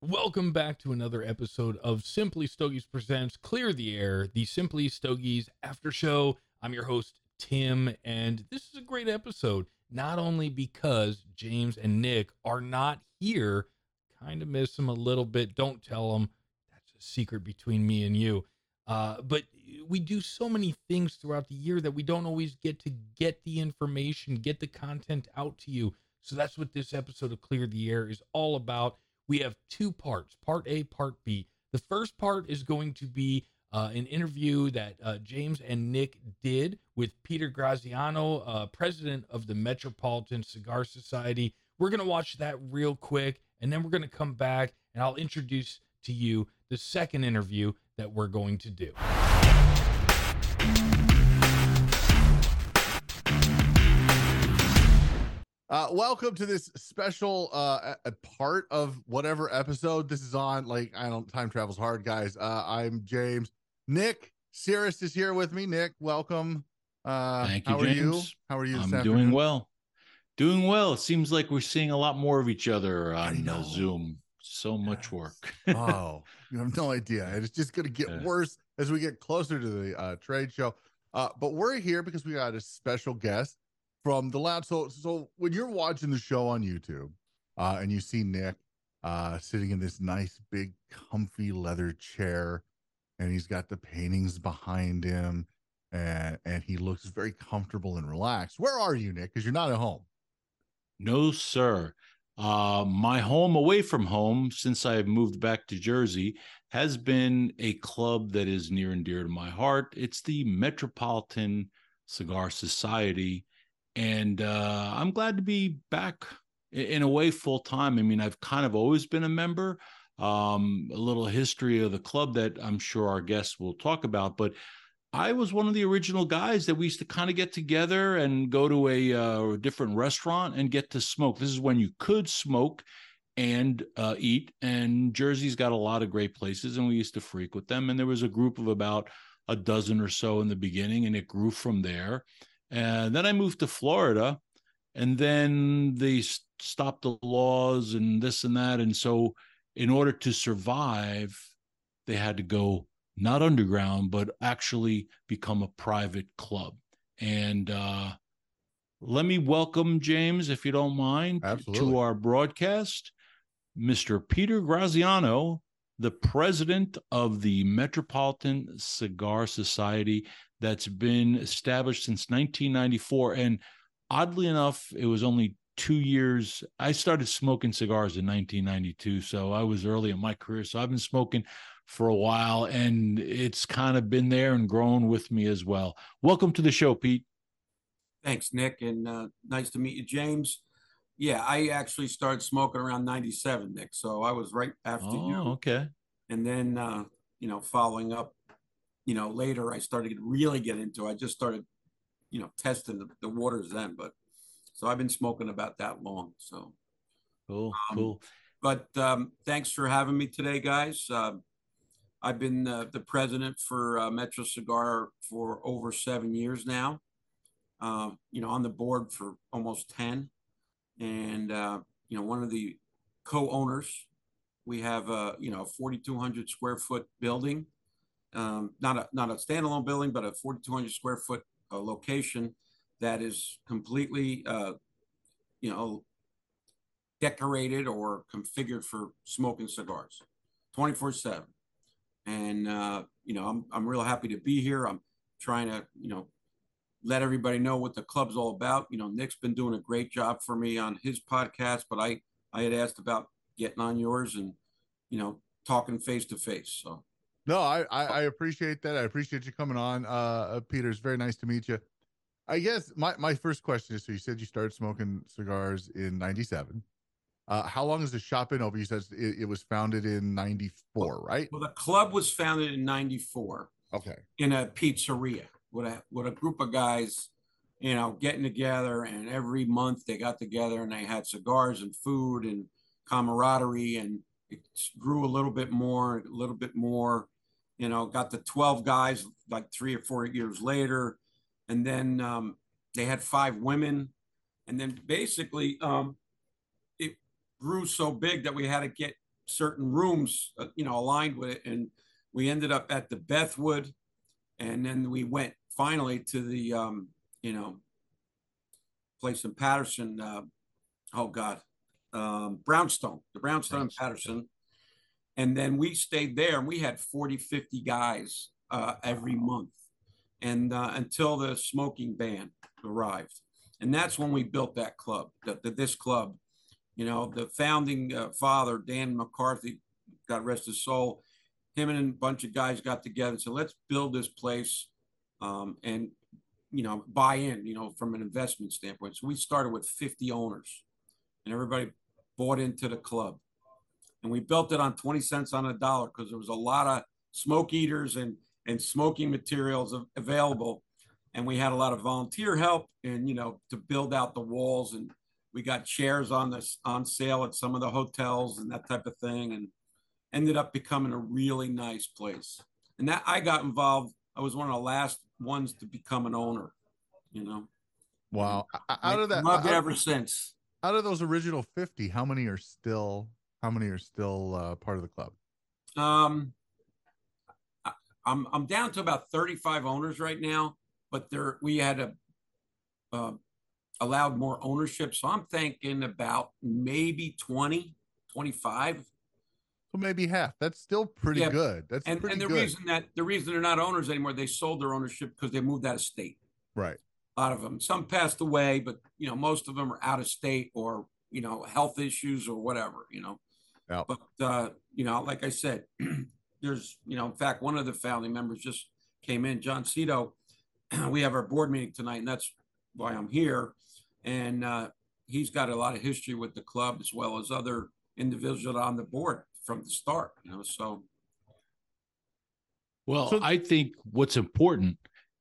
Welcome back to another episode of Simply Stogies Presents Clear the Air, the Simply Stogies After Show. I'm your host, Tim, and this is a great episode, not only because James and Nick are not here, kind of miss them a little bit. Don't tell them, that's a secret between me and you. Uh, but we do so many things throughout the year that we don't always get to get the information, get the content out to you. So that's what this episode of Clear the Air is all about we have two parts part A, part B. The first part is going to be uh, an interview that uh, James and Nick did with Peter Graziano, uh, president of the Metropolitan Cigar Society. We're going to watch that real quick, and then we're going to come back and I'll introduce to you the second interview that we're going to do. Uh, welcome to this special uh, a, a part of whatever episode this is on. Like, I don't time travels hard, guys. Uh, I'm James. Nick Syris is here with me. Nick, welcome. Uh, Thank you, how James. are you? How are you? I'm this doing afternoon? well. Doing well. It seems like we're seeing a lot more of each other on know. uh, Zoom. So much work. oh, you have no idea. It's just going to get Yeah. worse as we get closer to the uh, trade show. Uh, but we're here because we got a special guest from the lab. So, so when you're watching the show on YouTube, uh, and you see Nick uh, sitting in this nice, big, comfy leather chair, and he's got the paintings behind him, and and he looks very comfortable and relaxed. Where are you, Nick? Because you're not at home. No, sir. Uh, my home away from home, since I have moved back to Jersey, has been a club that is near and dear to my heart. It's the Metropolitan Cigar Society. And uh, I'm glad to be back in a way full time. I mean, I've kind of always been a member. Um, a little history of the club that I'm sure our guests will talk about, but I was one of the original guys that we used to kind of get together and go to a, uh, different restaurant and get to smoke. This is when you could smoke and uh, eat. And Jersey's got a lot of great places, and we used to frequent them. And there was a group of about a dozen or so in the beginning, and it grew from there. And then I moved to Florida, and then they stopped the laws and this and that. And so, in order to survive, they had to go not underground, but actually become a private club. And uh, let me welcome James, if you don't mind, Absolutely. to our broadcast, Mr. Peter Graziano, the president of the Metropolitan Cigar Society that's been established since 1994. And oddly enough, it was only two years. I started smoking cigars in 1992, so I was early in my career. So I've been smoking for a while, and it's kind of been there and grown with me as well. Welcome to the show, Pete. Thanks, Nick, and uh, nice to meet you, James. Yeah, I actually started smoking around '97, Nick. So I was right after Oh, you, okay. and then uh, you know, following up, you know, later I started to really get into. I just started, you know, testing the, the waters then, but so I've been smoking about that long. So, Cool, Um, cool. but um, thanks for having me today, guys. Uh, I've been uh, the president for uh, Metro Cigar for over seven years now. Uh, you know, on the board for almost 10. And, uh, you know, one of the co owners. We have a, you know, a 4,200 square foot building. Um, not a not a standalone building, but a 4,200 square foot uh, location that is completely, uh, you know, decorated or configured for smoking cigars 24 7 and uh, you know I'm, I'm real happy to be here. I'm trying to you know let everybody know what the club's all about. You know nick's been doing a great job for me on his podcast but i i had asked about getting on yours and you know talking face to face. So No, I, I I appreciate that. I appreciate you coming on, uh, uh, Peter. It's very nice to meet you. I guess my my first question is: so you said you started smoking cigars in '97. Uh, how long has the shop been open? You said it, it was founded in '94, right? well the club was founded in 94 Okay. in a pizzeria with a with a group of guys, you know, getting together. And every month they got together and they had cigars and food and camaraderie, and it grew a little bit more, a little bit more. You know, got the twelve guys like three or four years later, and then um, they had five women, and then basically um, it grew so big that we had to get certain rooms, uh, you know, aligned with it, and we ended up at the Bethwood, and then we went finally to the, um, you know, place in Paterson. Uh, oh God, um, Brownstone, the Brownstone, Brownstone Paterson. And then we stayed there and we had 40, 50 guys uh, every month and uh, until the smoking ban arrived. And that's when we built that club, the, the this club. You know, the founding uh, father, Dan McCarthy, God rest his soul, him and a bunch of guys got together and said, let's build this place um, and, you know, buy in, you know, from an investment standpoint. So we started with 50 owners and everybody bought into the club. And we built it on 20 cents on a dollar because there was a lot of smoke eaters and, and smoking materials available. And we had a lot of volunteer help and, you know, to build out the walls. And we got chairs on this on sale at some of the hotels and that type of thing. And ended up becoming a really nice place. And that I got involved. I was one of the last ones to become an owner, you know. Wow. Out of that, loved ever since out of those original 50 how many are still how many are still uh, part of the club um i'm i'm down to about 35 owners right now but there we had a uh, allowed more ownership so i'm thinking about maybe 20 25 so maybe half that's still pretty yeah. good that's and, and the good. reason that the reason they're not owners anymore they sold their ownership because they moved out of state right a lot of them. Some passed away, but you know, most of them are out of state or you know, health issues or whatever. You know, yeah. but uh, you know, like I said, there's you know, in fact, one of the family members just came in, John Cito. we have our board meeting tonight, and that's why I'm here. And uh, he's got a lot of history with the club as well as other individuals on the board from the start. You know, so. Well, so, I think what's important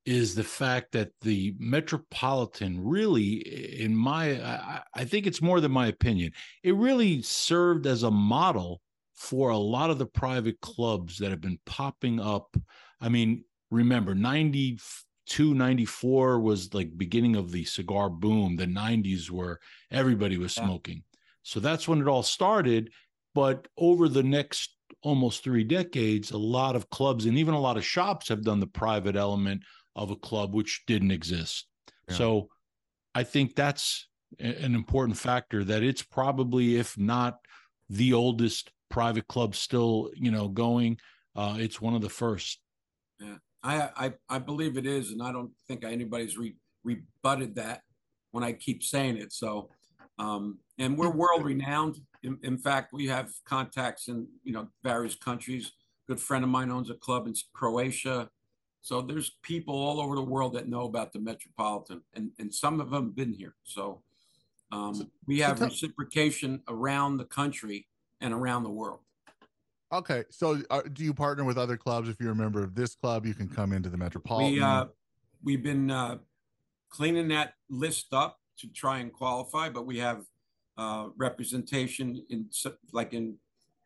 is the fact that the metropolitan really in my I, I, think it's more than my opinion it really served as a model for a lot of the private clubs that have been popping up i mean remember 92 94 was like beginning of the cigar boom the 90s where everybody was smoking yeah. so that's when it all started but over the next almost three decades a lot of clubs and even a lot of shops have done the private element of a club which didn't exist. Yeah. So I think that's an important factor that it's probably, if not the oldest private club still, you know, going, uh, it's one of the first. Yeah, I, I, I believe it is. And I don't think anybody's re- rebutted that when I keep saying it. So, um, and we're world renowned. In, in, fact, we have contacts in, you know, various countries. good friend of mine owns a club in Croatia. So there's people all over the world that know about the Metropolitan, and, and some of them have been here. So um, we have reciprocation around the country and around the world. Okay, so uh, do you partner with other clubs? If you're a member of this club, you can come into the Metropolitan. We uh, we've been uh, cleaning that list up to try and qualify, but we have uh, representation in like in.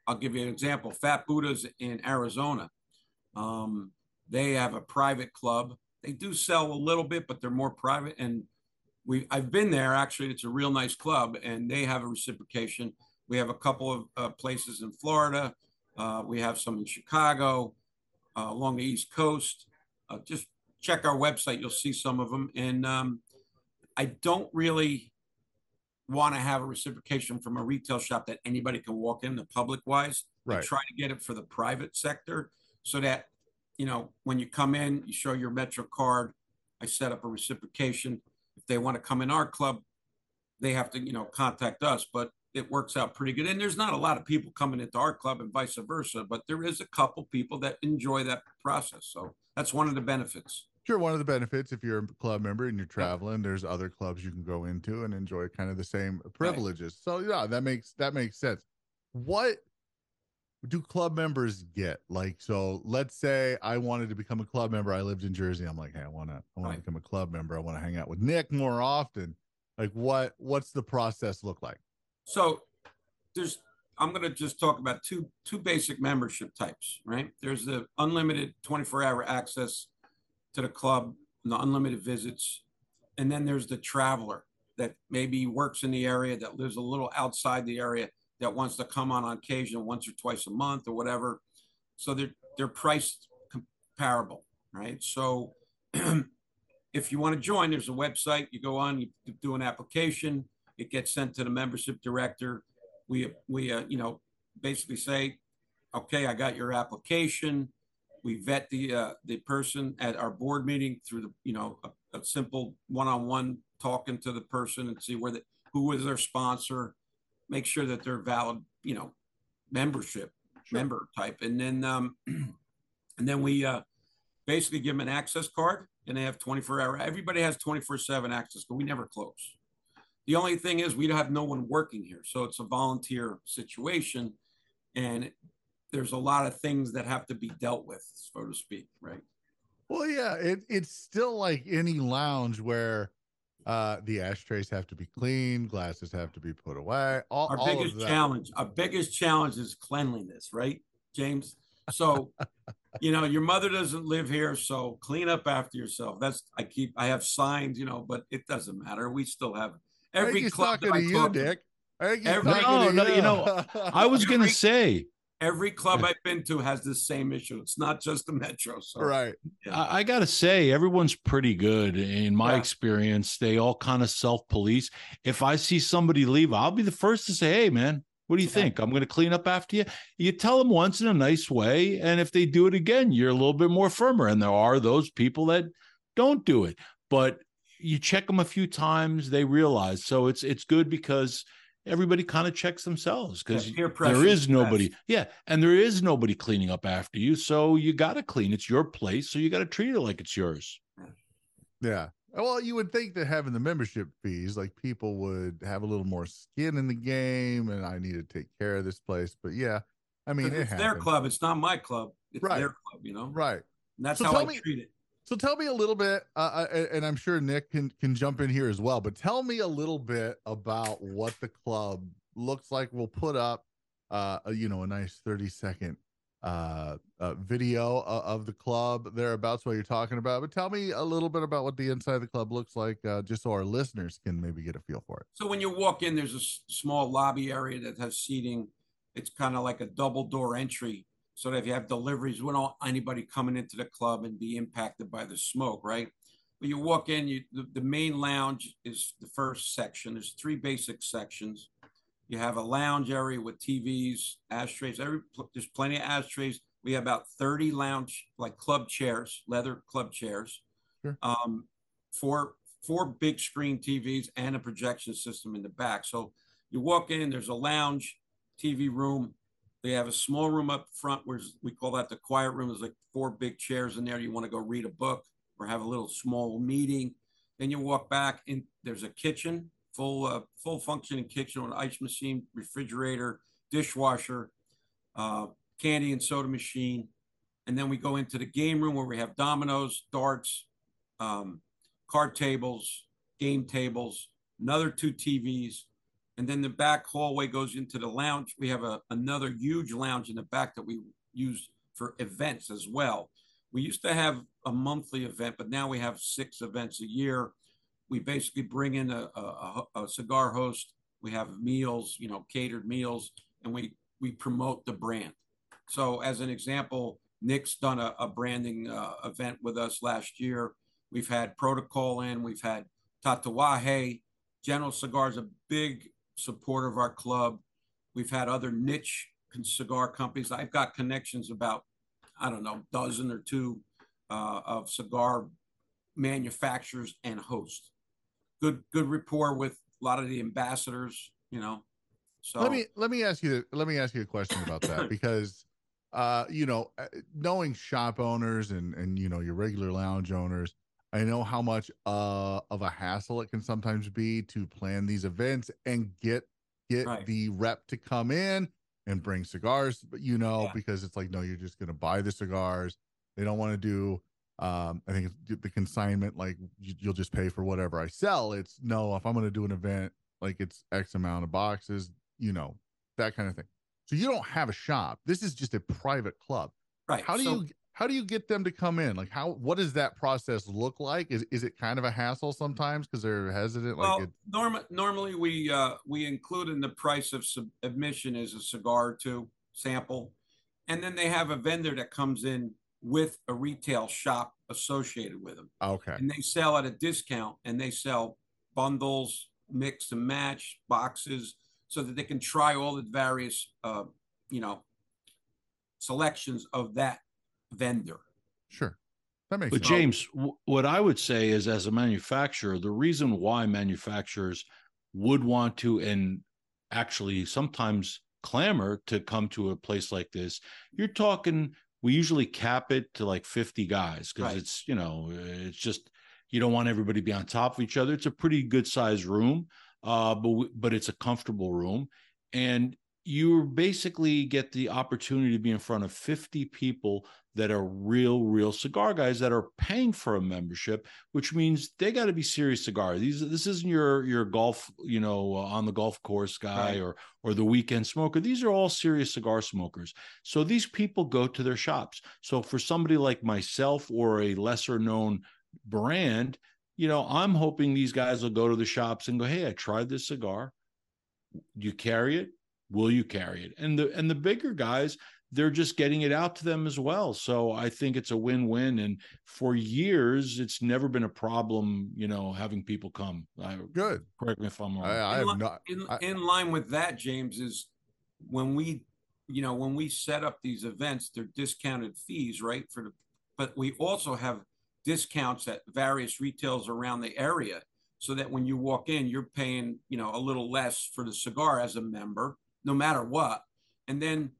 I'll give you an example. Fat Buddha's in Arizona. Um, they have a private club. They do sell a little bit, but they're more private. And we I've been there actually. It's a real nice club, and they have a reciprocation. We have a couple of uh, places in Florida. Uh, we have some in Chicago, uh, along the East Coast. Uh, just check our website; you'll see some of them. And um, I don't really want to have a reciprocation from a retail shop that anybody can walk in, the public wise. Right. I try to get it for the private sector so that you know, when you come in, you show your Metro card. I set up a reciprocation. If they want to come in our club, they have to, you know, contact us. But it works out pretty good. And there's not a lot of people coming into our club and vice versa, but there is a couple people that enjoy that process. So that's one of the benefits. Sure, one of the benefits if you're a club member and you're traveling, there's other clubs you can go into and enjoy kind of the same privileges. Right. So yeah, that makes that makes sense. What do club members get? Like, so let's say I wanted to become a club member. I lived in Jersey. I'm like, hey, I want to, I want right. to become a club member. I want to hang out with Nick more often. Like, what, what's the process look like? So, there's, I'm going to just talk about two, two basic membership types, right? There's the unlimited 24 hour access to the club, the unlimited visits, and then there's the traveler that maybe works in the area that lives a little outside the area that wants to come on on occasion once or twice a month or whatever. So they're they're priced comparable, right? So if you want to join, there's a website. You go on, you do an application. It gets sent to the membership director. We we uh, you know basically say, okay, I got your application. We vet the uh, the person at our board meeting through the you know a, a simple one-on-one talking to the person and see where the who is their sponsor, make sure that they're valid, you know, membership sure. member type, and then um, and then we uh, basically give them an access card, and they have 24 hour. Everybody has 24 seven access, but we never close. The only thing is we don't have no one working here, so it's a volunteer situation, and there's a lot of things that have to be dealt with, so to speak, right? Well, yeah, it, it's still like any lounge where uh, the ashtrays have to be clean, glasses have to be put away. All, our all biggest challenge, our biggest challenge is cleanliness, right, James? So, you know, your mother doesn't live here, so clean up after yourself. That's I keep. I have signs, you know, but it doesn't matter. We still have every club talking to you, Dick. Every, no, no, you know, I was going to say every club I've been to has the same issue. It's not just the Metro. So. Right. Yeah. I, I got to say, everyone's pretty good. In my yeah. experience, they all kind of self police. If I see somebody leave, I'll be the first to say, hey, man, what do you yeah. think? I'm going to clean up after you. You tell them once in a nice way. And if they do it again, you're a little bit more firmer. And there are those people that don't do it. But you check them a few times, they realize. So it's it's good because – everybody kind of checks themselves because yeah, there is nobody. Yeah, and there is nobody cleaning up after you, so you got to clean. It's your place, so you got to treat it like it's yours. Yeah. Well, you would think that having the membership fees, like people would have a little more skin in the game, and I need to take care of this place. But yeah, I mean, it it's their club. It's not my club. It's right. their club. You know. Right. And that's so how I me, treat it. So tell me a little bit, uh, uh and I'm sure Nick can can jump in here as well. But tell me a little bit about what the club looks like. We'll put up, uh, you know, a nice 30 second uh, uh video of, the club thereabouts while you're talking about. But tell me a little bit about what the inside of the club looks like, uh, just so our listeners can maybe get a feel for it. So when you walk in, there's a small lobby area that has seating. It's kind of like a double door entry so that if you have deliveries, we don't want anybody coming into the club and be impacted by the smoke, right? But you walk in, you the, the main lounge is the first section. There's three basic sections. You have a lounge area with TVs, ashtrays. Every there's plenty of ashtrays. We have about 30 lounge like club chairs, leather club chairs. Sure. Um, four four big screen TVs and a projection system in the back. So you walk in, there's a lounge, TV room, they have a small room up front where we call that the quiet room. There's like four big chairs in there. You want to go read a book or have a little small meeting. Then you walk back and there's a kitchen, full uh, full functioning kitchen with an ice machine, refrigerator, dishwasher, uh, candy and soda machine. And then we go into the game room where we have dominoes, darts, um, card tables, game tables, another two TVs, and then the back hallway goes into the lounge. We have a, another huge lounge in the back that we use for events as well. We used to have a monthly event, but now we have six events a year. We basically bring in a, a, a cigar host. We have meals, you know, catered meals, and we we promote the brand. So, as an example, Nick's done a, a branding uh, event with us last year. We've had Protocol in, we've had Tatuaje. General Cigars, a big supporter of our club. We've had other niche cigar companies. I've got connections about, I don't know, dozen or two uh, of cigar manufacturers and hosts. Good, good rapport with a lot of the ambassadors. You know, so let me let me ask you let me ask you a question about that because uh you know uh, knowing shop owners and and you know your regular lounge owners I know how much uh, of a hassle it can sometimes be to plan these events and get get right. the rep to come in and bring cigars, but you know, yeah. because it's like, no, you're just gonna buy the cigars. They don't want to do um, I think the consignment, like you'll just pay for whatever I sell. It's no, if I'm gonna do an event, like it's X amount of boxes, you know, that kind of thing. So you don't have a shop. This is just a private club. Right. How do so, you how do you get them to come in? Like how what does that process look like? Is is it kind of a hassle sometimes because they're hesitant? Like Well, it, norm- normally we uh, we include in the price of sub- admission is a cigar or two sample, and then they have a vendor that comes in with a retail shop associated with them, okay. and they sell at a discount, and they sell bundles, mix and match boxes, so that they can try all the various uh, you know selections of that vendor. Sure. That makes But sense. James, w- what I would say is, as a manufacturer, the reason why manufacturers would want to and actually sometimes clamor to come to a place like this, you're talking. We usually cap it to like 50 guys because Right. it's you know it's just you don't want everybody to be on top of each other. It's a pretty good sized room, uh, but w- but it's a comfortable room, and you basically get the opportunity to be in front of 50 people that are real, real cigar guys that are paying for a membership, which means they got to be serious cigar. These this isn't your your golf, you know, uh, on the golf course guy Right. or or the weekend smoker. These are all serious cigar smokers. So these people go to their shops. So for somebody like myself or a lesser known brand, you know, I'm hoping these guys will go to the shops and go, "Hey, I tried this cigar. Do you carry it? Will you carry it?" And the and the bigger guys, they're just getting it out to them as well. So I think it's a win-win. And for years, it's never been a problem, you know, having people come. I, Good. correct me if I'm wrong. I, I have li- not. in, I- in line with that, James, is when we, you know, when we set up these events, they're discounted fees, right? For the, but we also have discounts at various retails around the area, so that when you walk in, you're paying, you know, a little less for the cigar as a member, no matter what. And then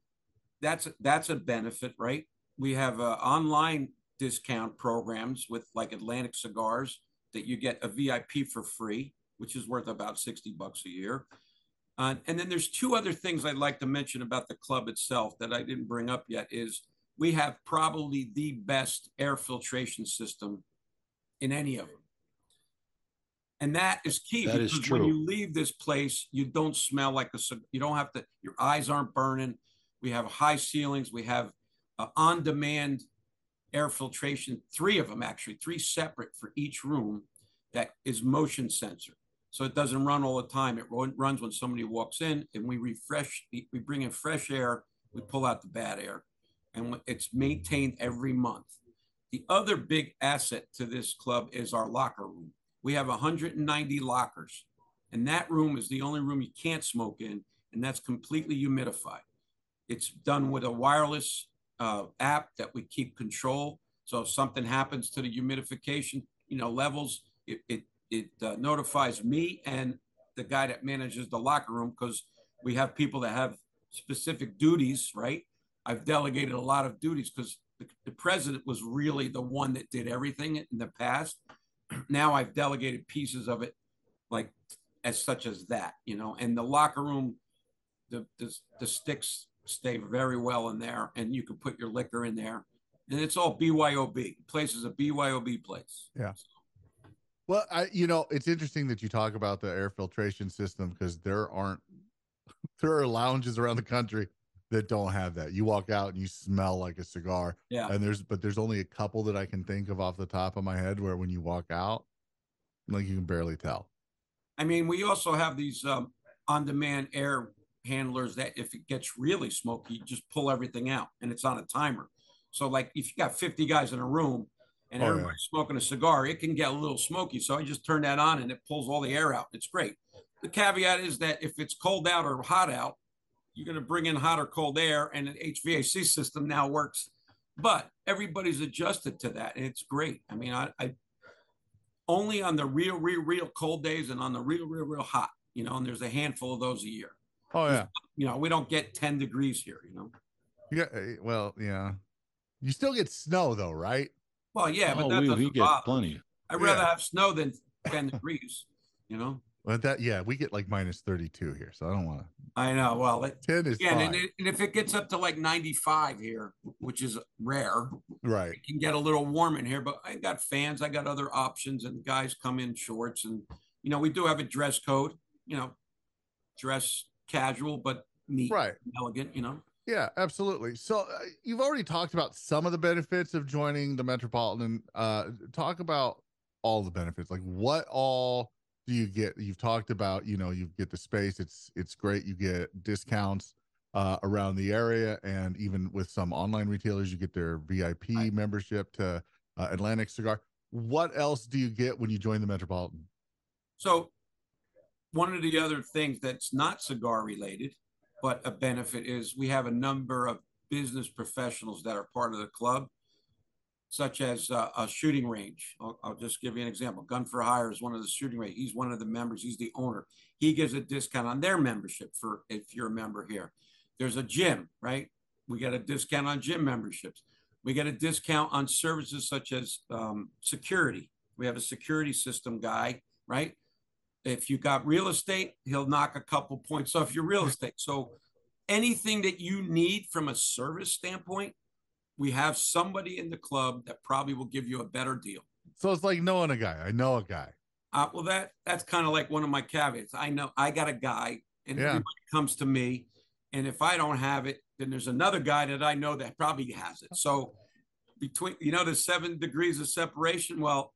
that's that's a benefit, right? We have uh, online discount programs with like Atlantic Cigars that you get a VIP for free, which is worth about 60 bucks a year. Uh, and then there's two other things I'd like to mention about the club itself that I didn't bring up yet is we have probably the best air filtration system in any of them. And that is key That is because when true. you leave this place, you don't smell like a you don't have to your eyes aren't burning. We have high ceilings, we have uh, on-demand air filtration, three of them actually, three separate for each room that is motion sensor. So it doesn't run all the time. It run- runs when somebody walks in and we refresh, we bring in fresh air, we pull out the bad air, and it's maintained every month. The other big asset to this club is our locker room. We have 190 lockers, and that room is the only room you can't smoke in, and that's completely humidified. It's done with a wireless uh, app that we keep control. So if something happens to the humidification, you know, levels, it it, it uh, notifies me and the guy that manages the locker room because we have people that have specific duties, right? I've delegated a lot of duties because the, the president was really the one that did everything in the past. now I've delegated pieces of it, like as such as that, you know, and the locker room, the the, the sticks stay very well in there, and you can put your liquor in there, and it's all BYOB. The place is a BYOB place. Yeah. Well, I you know it's interesting that you talk about the air filtration system because there aren't there are lounges around the country that don't have that. You walk out and you smell like a cigar, Yeah. and there's but there's only a couple that I can think of off the top of my head where when you walk out, like you can barely tell. I mean, we also have these um, on-demand air handlers that if it gets really smoky, you just pull everything out and it's on a timer. So like if you got 50 guys in a room and Oh, yeah. everybody's smoking a cigar, it can get a little smoky. So I just turn that on and it pulls all the air out. It's great. The caveat is that if it's cold out or hot out, you're going to bring in hot or cold air and an HVAC system now works. But everybody's adjusted to that and it's great. I mean, I, I only on the real, real, real cold days and on the real, real, real hot, you know, and there's a handful of those a year. Oh yeah, You know, we don't get 10 degrees here, you know. yeah. eh, Well, yeah. You still get snow though, right? Well, yeah, but oh, that we, doesn't we get bother. plenty. I'd rather Yeah. have snow than 10 degrees, you know. But that yeah, we get like minus thirty two here, so I don't want to. I know. Well, it, Ten is yeah, and, and if it gets up to like 95 here, which is rare, right? it can get a little warm in here. But I got fans, I got other options, and guys come in shorts, and you know we do have a dress code. You know, dress casual but neat, Right. elegant. You know, Yeah, absolutely. So uh, you've already talked about some of the benefits of joining the Metropolitan. Uh, talk about all the benefits. Like what all do you get? You've talked about, you know, you get the space. It's it's great. You get discounts uh, around the area, and even with some online retailers, you get their VIP Right. membership to uh, Atlantic Cigar. What else do you get when you join the Metropolitan? So one of the other things that's not cigar related, but a benefit is we have a number of business professionals that are part of the club, such as uh, a shooting range. I'll, I'll just give you an example. Gun for Hire is one of the shooting range. He's one of the members. He's the owner. He gives a discount on their membership for if you're a member here. There's a gym, right? We get a discount on gym memberships. We get a discount on services such as um, security. We have a security system guy, right? If you got real estate, he'll knock a couple points off your real estate. So anything that you need from a service standpoint, we have somebody in the club that probably will give you a better deal. So it's like knowing a guy. I know a guy. Uh, well, that that's kind of like one of my caveats. I know I got a guy, and Yeah. everybody comes to me, and if I don't have it, then there's another guy that I know that probably has it. So between you know the seven degrees of separation, well,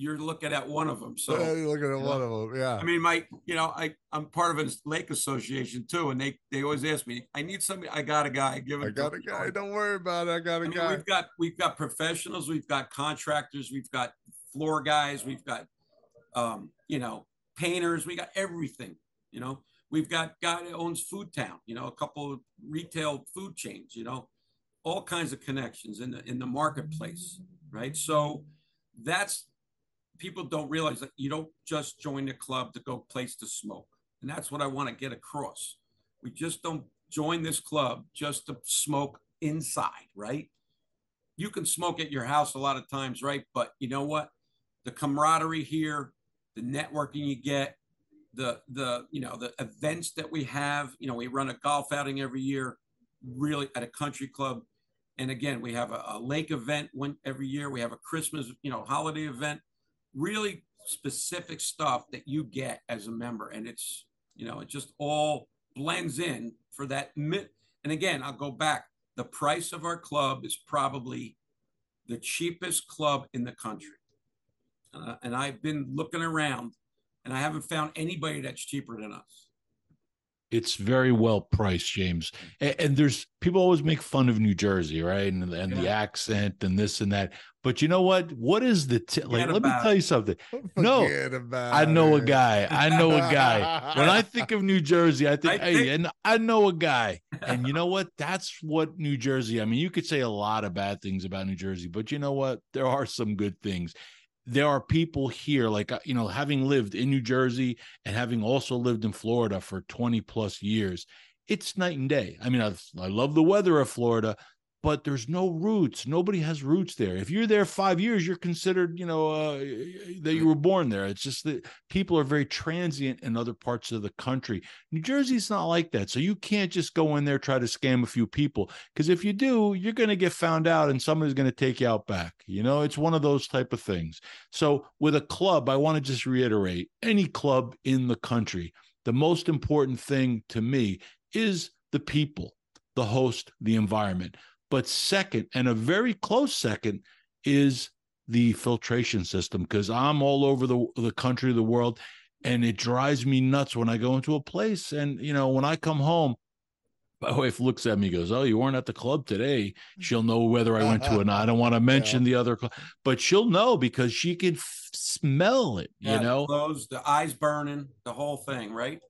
you're looking at one of them. So Uh, you're looking at you one know, of them. Yeah. I mean, my, you know, I, I'm part of a lake association too, and they, they always ask me, I need somebody, I got a guy, give it. I got a him." guy. Don't worry about it. I got a I mean, guy. we've got, we've got professionals, we've got contractors, we've got floor guys, we've got, um, you know, painters, we got everything, you know, we've got guy that owns Food Town, you know, a couple of retail food chains, you know, all kinds of connections in the, in the marketplace, right? So that's, people don't realize that you don't just join the club to go place to smoke. And that's what I want to get across. We just don't join this club just to smoke inside, right? You can smoke at your house a lot of times, right? But you know what? The camaraderie here, the networking you get, the the you know the events that we have. You know, we run a golf outing every year, really at a country club, and again, we have a, a lake event one every year. We have a Christmas, you know, holiday event. Really specific stuff that you get as a member, and it's you know it just all blends in for that mid. And again, I'll go back. The price of our club is probably the cheapest club in the country. Uh, and I've been looking around and I haven't found anybody that's cheaper than us. It's very well priced, James. And, and there's people always make fun of New Jersey, right? And, and the accent and this and that. But you know what? What is the t- like? Let me tell you something. No, Forget I know a guy. I know a guy. When I think of New Jersey, I think, I hey, think- and I know a guy. And you know what? That's what New Jersey. I mean, you could say a lot of bad things about New Jersey, but you know what? There are some good things. There are people here, like uh, you know, having lived in New Jersey and having also lived in Florida for twenty plus years, it's night and day. I mean, I, I love the weather of Florida, but there's no roots. Nobody has roots there. If you're there five years, you're considered, you know, uh, that you were born there. It's just that people are very transient in other parts of the country. New Jersey's not like that. So you can't just go in there try to scam a few people because if you do, you're going to get found out and somebody's going to take you out back. You know, it's one of those type of things. So with a club, I want to just reiterate any club in the country, the most important thing to me is the people, the host, the environment. But second, and a very close second, is the filtration system because I'm all over the the country, the world, and it drives me nuts when I go into a place. And you know, when I come home, my wife looks at me, and goes, "Oh, you weren't at the club today." She'll know whether I went to or not. I don't want to mention the other, club, but she'll know because she can f- smell it. You Yeah, know, clothes, the eyes burning, the whole thing, right?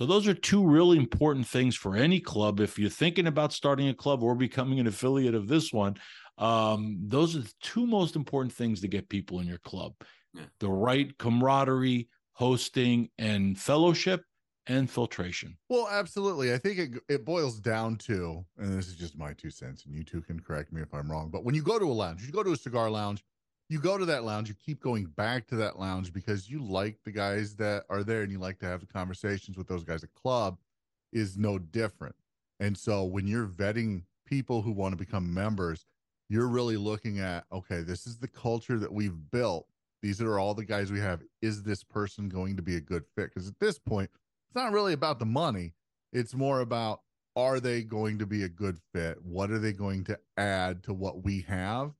So those are two really important things for any club. If you're thinking about starting a club or becoming an affiliate of this one, um, those are the two most important things to get people in your club: Yeah. the right camaraderie, hosting, and fellowship, and filtration. Well, absolutely. I think it it boils down to, and this is just my two cents, and you two can correct me if I'm wrong. But when you go to a lounge, you go to a cigar lounge, you go to that lounge, you keep going back to that lounge because you like the guys that are there, and you like to have the conversations with those guys. A club is no different, and so when you're vetting people who want to become members, you're really looking at, okay, this is the culture that we've built. These are all the guys we have. Is this person going to be a good fit? Because at this point it's not really about the money. It's more about are they going to be a good fit? What are they going to add to what we have?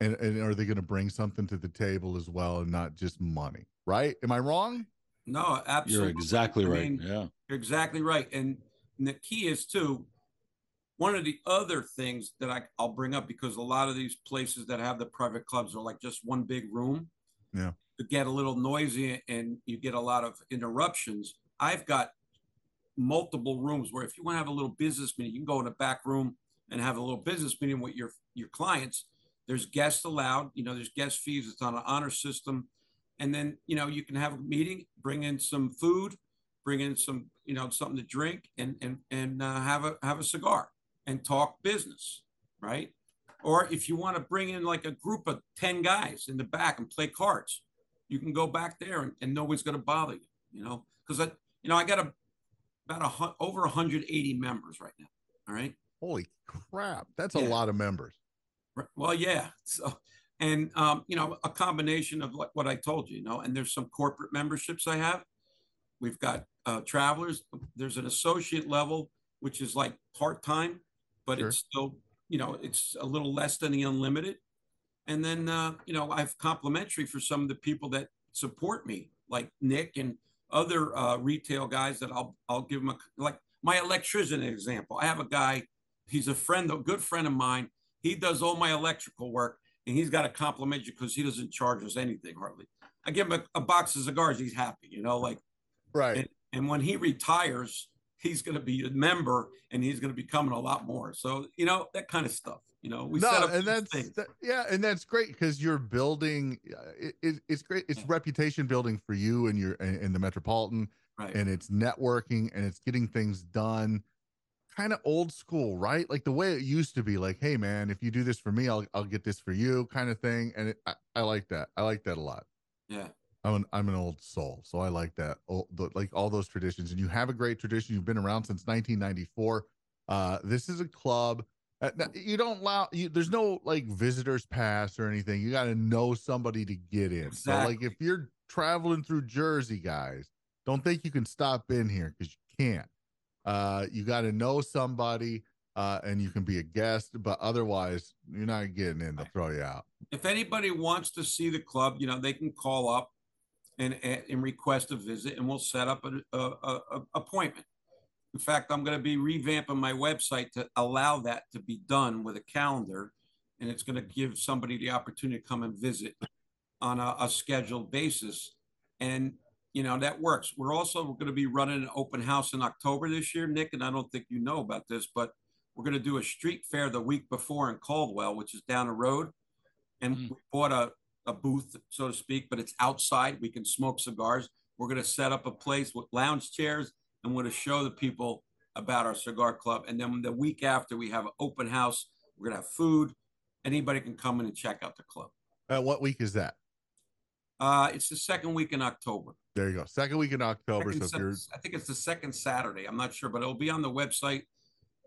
And, and are they going to bring something to the table as well and not just money? Right? Am I wrong? No, absolutely. You're exactly I right. mean, yeah. You're exactly right. And, and the key is too, one of the other things that I, I'll bring up because a lot of these places that have the private clubs are like just one big room. Yeah. To get a little noisy and you get a lot of interruptions. I've got multiple rooms where if you want to have a little business meeting, you can go in a back room and have a little business meeting with your your clients. There's guests allowed, you know, there's guest fees, it's on an honor system. And then, you know, you can have a meeting, bring in some food, bring in some, you know, something to drink and and and uh, have a have a cigar and talk business, right? Or if you want to bring in like a group of 10 guys in the back and play cards, you can go back there and, and nobody's going to bother you, you know, because I, you know, I got a, about a, over 180 members right now. All right. Holy crap. That's Yeah. a lot of members. Well, yeah. So, and um, you know, a combination of what, what I told you, you know, and there's some corporate memberships I have. We've got uh, travelers. There's an associate level, which is like part time, but Sure. it's still, you know, it's a little less than the unlimited. And then, uh, you know, I've complimentary for some of the people that support me, like Nick and other uh, retail guys that I'll I'll give them a like my electrician example. I have a guy, he's a friend, a good friend of mine. He does all my electrical work, and he's got to compliment you because he doesn't charge us anything hardly. I give him a, a box of cigars, he's happy, you know, like Right. and, and when he retires, he's going to be a member and he's going to be coming a lot more. So, you know, that kind of stuff, you know, we set no, up and that's that, yeah, and that's great because you're building. uh, It, it, it's great. It's Yeah. reputation building for you and your and, and the metropolitan, right. and it's networking and it's getting things done. Kind of old school, right? Like the way it used to be. Like, hey man, if you do this for me, I'll I'll get this for you, kind of thing. And it, I, I like that. I like that a lot. yeah. I'm an I'm an old soul, so I like that. Oh, the, like all those traditions, and you have a great tradition. You've been around since 1994. Uh, this is a club. uh, You don't allow. You, there's no like visitors pass or anything. You got to know somebody to get in. So like if you're traveling through Jersey, guys, don't think you can stop in here because you can't. Uh, you got to know somebody, uh, and you can be a guest, but otherwise you're not getting in. They'll throw you out. If anybody wants to see the club, you know, they can call up and, and, request a visit and we'll set up an a, a, a appointment. In fact, I'm going to be revamping my website to allow that to be done with a calendar. And it's going to give somebody the opportunity to come and visit on a, a scheduled basis. And, you know, that works. We're also going to be running an open house in October this year, Nick. And I don't think you know about this, but we're going to do a street fair the week before in Caldwell, which is down the road. And Mm. we bought a, a booth, so to speak, but it's outside. We can smoke cigars. We're going to set up a place with lounge chairs and we're going to show the people about our cigar club. And then the week after, we have an open house. We're going to have food. Anybody can come in and check out the club. Uh, what week is that? Uh, it's the second week in October. There you go. Second week in October. Second so if you're I think it's the second Saturday. I'm not sure, but it'll be on the website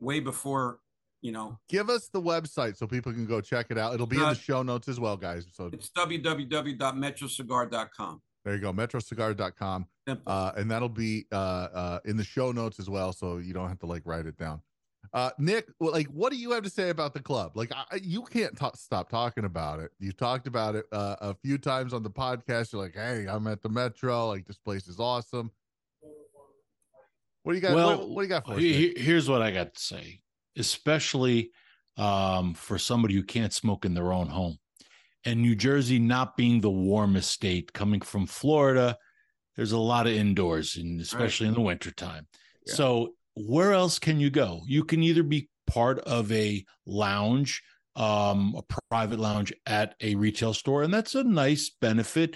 way before, you know, give us the website so people can go check it out. It'll be in Uh, the show notes as well, guys. So it's www.metrocigar.com. there you go, metrocigar.com. Uh, and that'll be uh, uh, in the show notes as well. So you don't have to like write it down. Uh, Nick, like, what do you have to say about the club? Like, I, you can't stop talking about it. You talked about it uh, a few times on the podcast. You're like, hey, I'm at the Metro. Like, this place is awesome. What do you got? Well, what, what do you got for us? He- here's what I got to say, especially um, for somebody who can't smoke in their own home. And New Jersey not being the warmest state, coming from Florida, there's a lot of indoors, and especially in the wintertime. Yeah. So, where else can you go? You can either be part of a lounge, um, a private lounge at a retail store, and that's a nice benefit.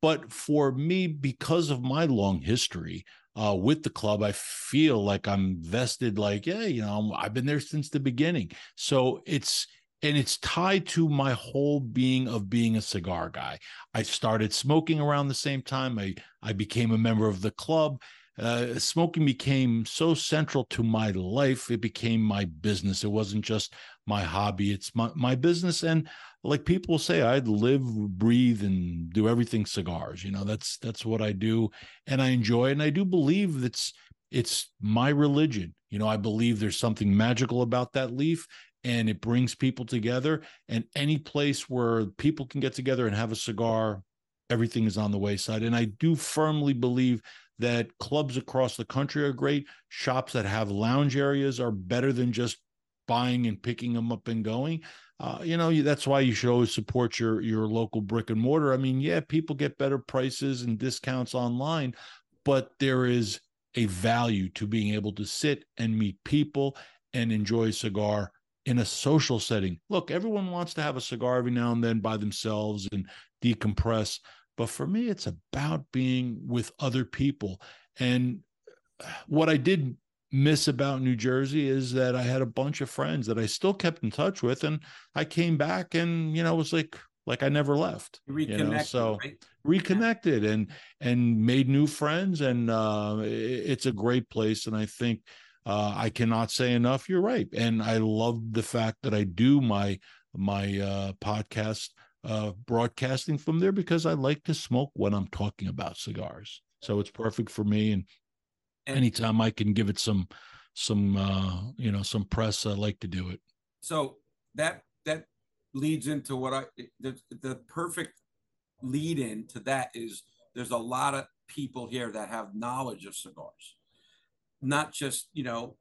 But for me, because of my long history, uh, with the club, I feel like I'm vested. Like, yeah, you know, I've been there since the beginning. So it's and it's tied to my whole being of being a cigar guy. I started smoking around the same time. I I became a member of the club. Uh, smoking became so central to my life. It became my business. It wasn't just my hobby. It's my my business. And like people say, I'd live, breathe, and do everything cigars. You know, that's that's what I do and I enjoy it. And I do believe that's it's my religion. You know, I believe there's something magical about that leaf and it brings people together. And any place where people can get together and have a cigar, everything is on the wayside. And I do firmly believe that clubs across the country are great. Shops that have lounge areas are better than just buying and picking them up and going. Uh, you know, that's why you should always support your your local brick and mortar. I mean, yeah, people get better prices and discounts online, but there is a value to being able to sit and meet people and enjoy a cigar in a social setting. Look, everyone wants to have a cigar every now and then by themselves and decompress. But for me, it's about being with other people. And what I did miss about New Jersey is that I had a bunch of friends that I still kept in touch with. And I came back and, you know, it was like, like I never left. You know? so right? reconnected and and made new friends and uh, it's a great place and I think uh, I cannot say enough you're right and I love the fact that I do my my uh, podcast uh, broadcasting from there because I like to smoke when I'm talking about cigars. So it's perfect for me and, anytime I can give it some some uh, you know some press I like to do it. So that that leads into what I the the perfect lead in to that is there's a lot of people here that have knowledge of cigars, not just you know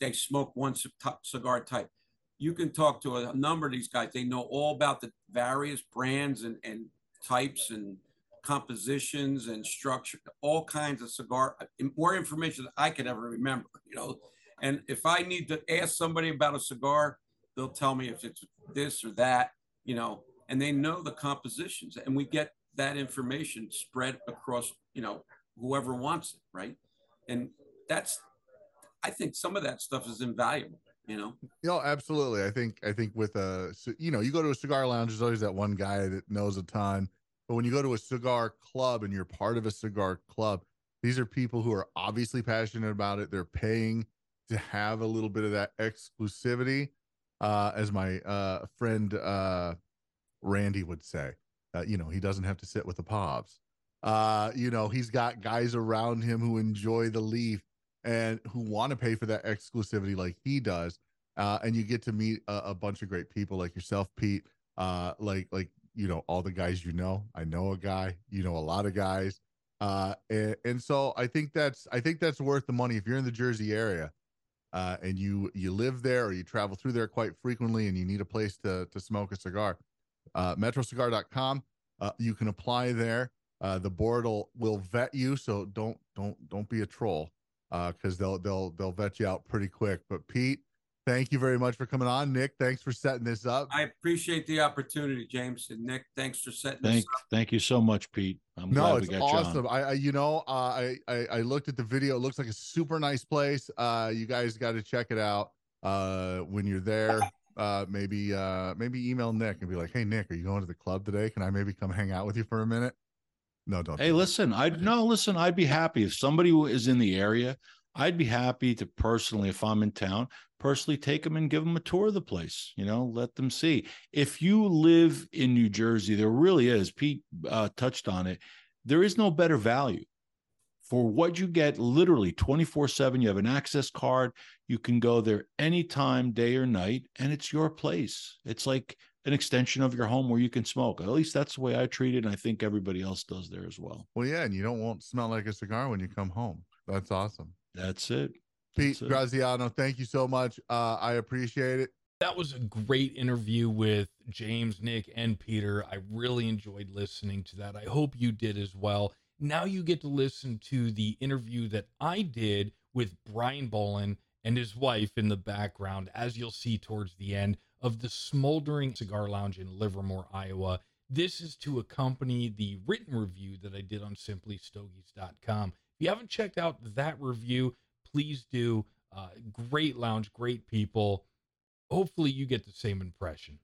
they smoke one cigar type. You can talk to a number of these guys. They know all about the various brands and, and types and compositions and structure, all kinds of cigar, more information than I could ever remember, you know. And if I need to ask somebody about a cigar, they'll tell me if it's this or that, you know, and they know the compositions. And we get that information spread across, you know, whoever wants it, right? And that's, I think some of that stuff is invaluable, you know. You know, absolutely. I think I think with a you know, you go to a cigar lounge, there's always that one guy that knows a ton. But when you go to a cigar club and you're part of a cigar club, these are people who are obviously passionate about it. They're paying to have a little bit of that exclusivity. Uh, as my uh friend uh Randy would say, uh, you know, he doesn't have to sit with the pobs. Uh, you know, he's got guys around him who enjoy the leaf and who want to pay for that exclusivity like he does. Uh, and you get to meet a, a bunch of great people like yourself, Pete. Uh, like like you know all the guys you know. I know a guy. You know a lot of guys. Uh, and, and so I think that's I think that's worth the money if you're in the Jersey area, uh, and you you live there or you travel through there quite frequently, and you need a place to to smoke a cigar. Uh, metrocigar.com. Uh, you can apply there. Uh, the board will will vet you, so don't don't don't be a troll because they'll they'll they'll vet you out pretty quick. But Pete, thank you very much for coming on. Nick, thanks for setting this up. I appreciate the opportunity, James and Nick. Thanks for setting this thank up. thank you so much Pete I'm no, glad it's we got you on. awesome. I, I you know uh, I, I I looked at the video. It looks like a super nice place. Uh, you guys got to check it out. Uh, when you're there, uh, maybe uh maybe email Nick and be like, hey Nick, are you going to the club today? Can I maybe come hang out with you for a minute? No, don't. Hey, do listen, I'd no, listen, I'd be happy if somebody is in the area. I'd be happy to personally, if I'm in town, personally take them and give them a tour of the place. You know, let them see. If you live in New Jersey, there really is. Pete uh, touched on it. There is no better value for what you get. Literally, twenty four seven. You have an access card. You can go there anytime, day or night, and it's your place. It's like an extension of your home where you can smoke. At least that's the way I treat it. And I think everybody else does there as well. Well, yeah, and you don't won't smell like a cigar when you come home. That's awesome. That's it. Pete That's it. Graziano, thank you so much. Uh, I appreciate it. That was a great interview with James, Nick, and Peter. I really enjoyed listening to that. I hope you did as well. Now you get to listen to the interview that I did with Brian Bolin and his wife in the background, as you'll see towards the end of the Smoldering Cigar Lounge in Livermore, Iowa. This is to accompany the written review that I did on simplystogies.com. If you haven't checked out that review, please do. Uh, great lounge, great people hopefully you get the same impression.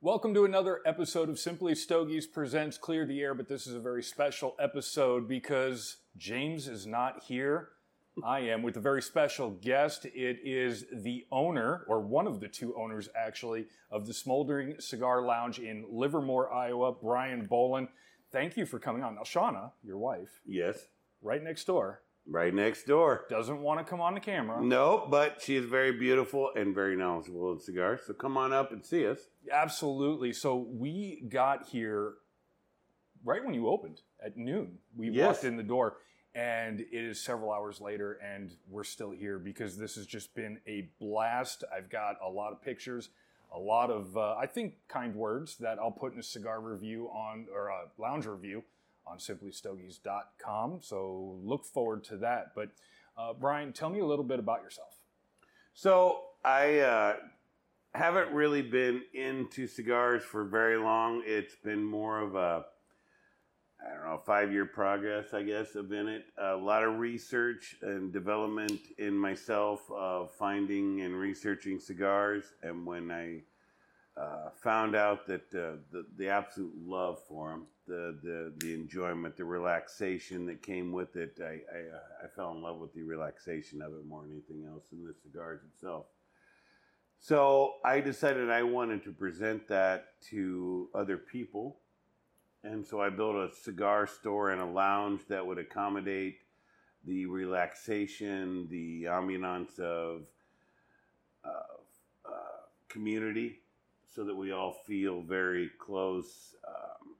Welcome to another episode of Simply Stogies Presents Clear the Air, but this is a very special episode because James is not here. I am with a very special guest. It is the owner, or one of the two owners actually, of the Smoldering Cigar Lounge in Livermore, Iowa, Brian Bolin. Thank you for coming on. Now, Shauna, your wife, Yes. right next door, Right next door. Doesn't want to come on the camera. No, but she is very beautiful and very knowledgeable in cigars. So come on up and see us. Absolutely. So we got here right when you opened at noon. We Yes. walked in the door and it is several hours later and we're still here because this has just been a blast. I've got a lot of pictures, a lot of, uh, I think, kind words that I'll put in a cigar review on, or a lounge review on simplystogies.com. So look forward to that. But uh, Brian, tell me a little bit about yourself. So I uh, haven't really been into cigars for very long. It's been more of a, I don't know, five year progress, I guess, of in it. A lot of research and development in myself of finding and researching cigars. And when I uh, found out that uh, the, the absolute love for them, the, the, the enjoyment, the relaxation that came with it, I, I, uh, I fell in love with the relaxation of it more than anything else than the cigars itself. So I decided I wanted to present that to other people. And so I built a cigar store and a lounge that would accommodate the relaxation, the ambiance of, of uh, community so that we all feel very close, um,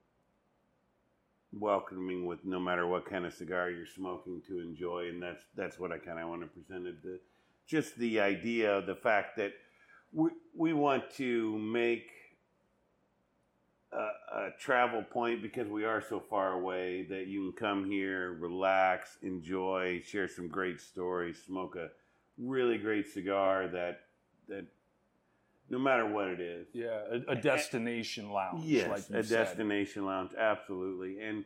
welcoming with no matter what kind of cigar you're smoking to enjoy. And that's, that's what I kind of want to present it. The, just the idea, of the fact that we, we want to make a, a travel point because we are so far away that you can come here, relax, enjoy, share some great stories, smoke a really great cigar that that no matter what it is. Yeah, a, a destination lounge. Yes, like a said. destination lounge, absolutely. And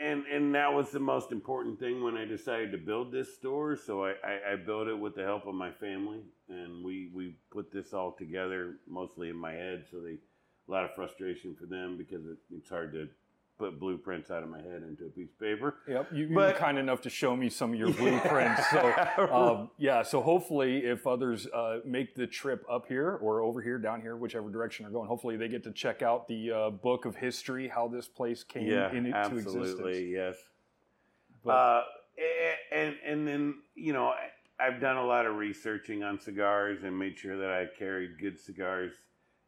and and that was the most important thing when I decided to build this store. So I, I, I built it with the help of my family, and we we put this all together mostly in my head. So they a lot of frustration for them because it, it's hard to put blueprints out of my head into a piece of paper. Yep, you, you were kind enough to show me some of your blueprints. So, um, yeah, so hopefully, if others uh, make the trip up here or over here, down here, whichever direction they're going, hopefully they get to check out the uh, book of history, how this place came yeah, into absolutely, existence. yes. But- uh, and and then you know I've done a lot of researching on cigars and made sure that I carried good cigars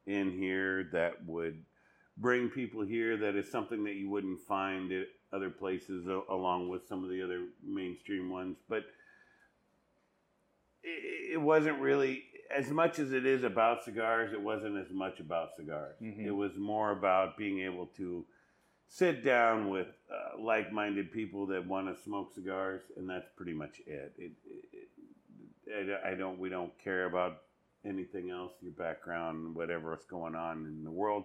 in here that would bring people here. That is something that you wouldn't find at other places, along with some of the other mainstream ones. But it, it wasn't really as much as it is about cigars. It wasn't as much about cigars. Mhm. It was more about being able to sit down with uh, like-minded people that want to smoke cigars, and that's pretty much it. It, it, it I don't. We don't care about anything else. Your background, whatever's going on in the world.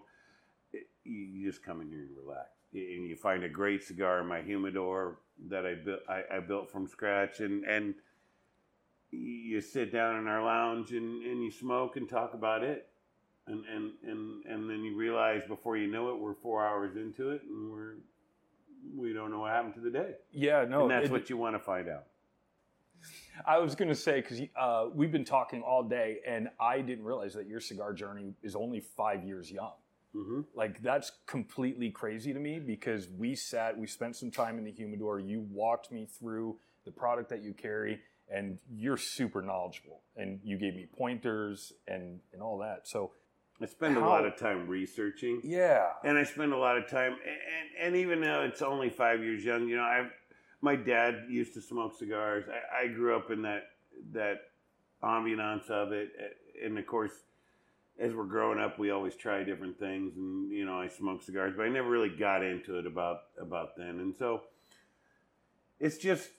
It, you, you just come in here and relax, and you find a great cigar in my humidor that I built. I, I built from scratch, and and you sit down in our lounge and, and you smoke and talk about it and, and, and, and then you realize before you know it we're four hours into it and we're we don't know what happened to the day Yeah, no, and that's it- what you want to find out I was going to say because uh, we've been talking all day, and I didn't realize that your cigar journey is only five years young. mm-hmm. Like that's completely crazy to me because we sat, we spent some time in the humidor. You walked me through the product that you carry, and you're super knowledgeable. And you gave me pointers and and all that. So i spend a lot of time researching yeah, and I spend a lot of time, and, and even though it's only five years young, you know, I've my dad used to smoke cigars. I, I grew up in that that ambiance of it, and of course, as we're growing up, we always try different things, and you know, I smoke cigars, but I never really got into it about about then, and so it's just,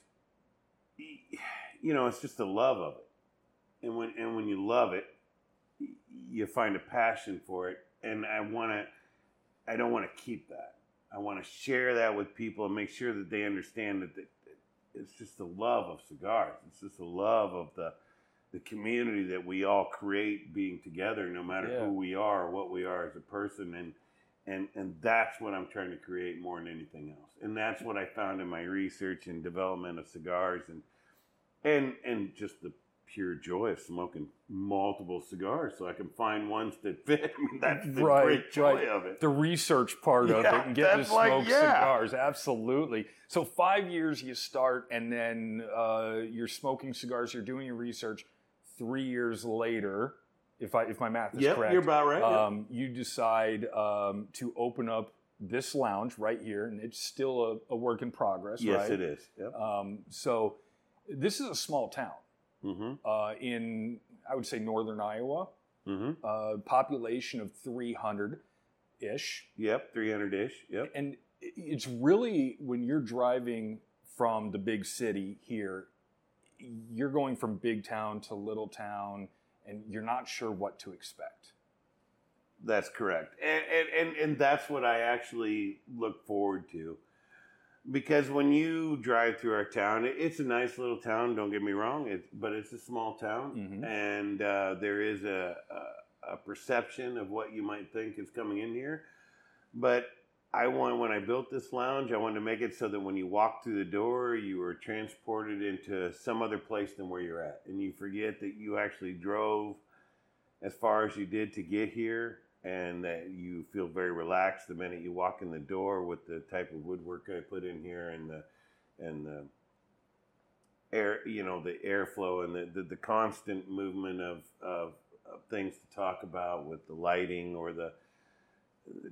you know, it's just the love of it, and when and when you love it, you find a passion for it, and I want to. I don't want to keep that. I want to share that with people and make sure that they understand that, it's just the love of cigars. It's just the love of the the community that we all create being together, no matter Yeah. who we are or what we are as a person, and and and that's what I'm trying to create more than anything else. And that's what I found in my research and development of cigars and and and just the pure joy of smoking multiple cigars, so I can find ones that fit. I mean, that's the Right, great joy right. of it. the research part of it and getting to like- smoke yeah. cigars. Absolutely. So five years you start, and then uh, you're smoking cigars. You're doing your research. Three years later, if I if my math is Yep, correct, you're about right. yep. um, you decide um, to open up this lounge right here, and it's still a, a work in progress. yes, right? it is. Yep. Um, so this is a small town Mm-hmm. uh, in I would say northern Iowa. Mm-hmm. Uh, population of 300 ish. Yep. Three hundred ish. Yep. And it's really when you're driving from the big city here, you're going from big town to little town, and you're not sure what to expect. That's correct, and, and and and that's what I actually look forward to, because when you drive through our town, it's a nice little town. Don't get me wrong, it's but it's a small town, Mhm. and uh, there is a, a a perception of what you might think is coming in here, but. I want when I built this lounge, I wanted to make it so that when you walk through the door, you were transported into some other place than where you're at, and you forget that you actually drove as far as you did to get here and that you feel very relaxed the minute you walk in the door with the type of woodwork I put in here and the and the air you know the airflow and the, the, the constant movement of, of of things to talk about with the lighting or the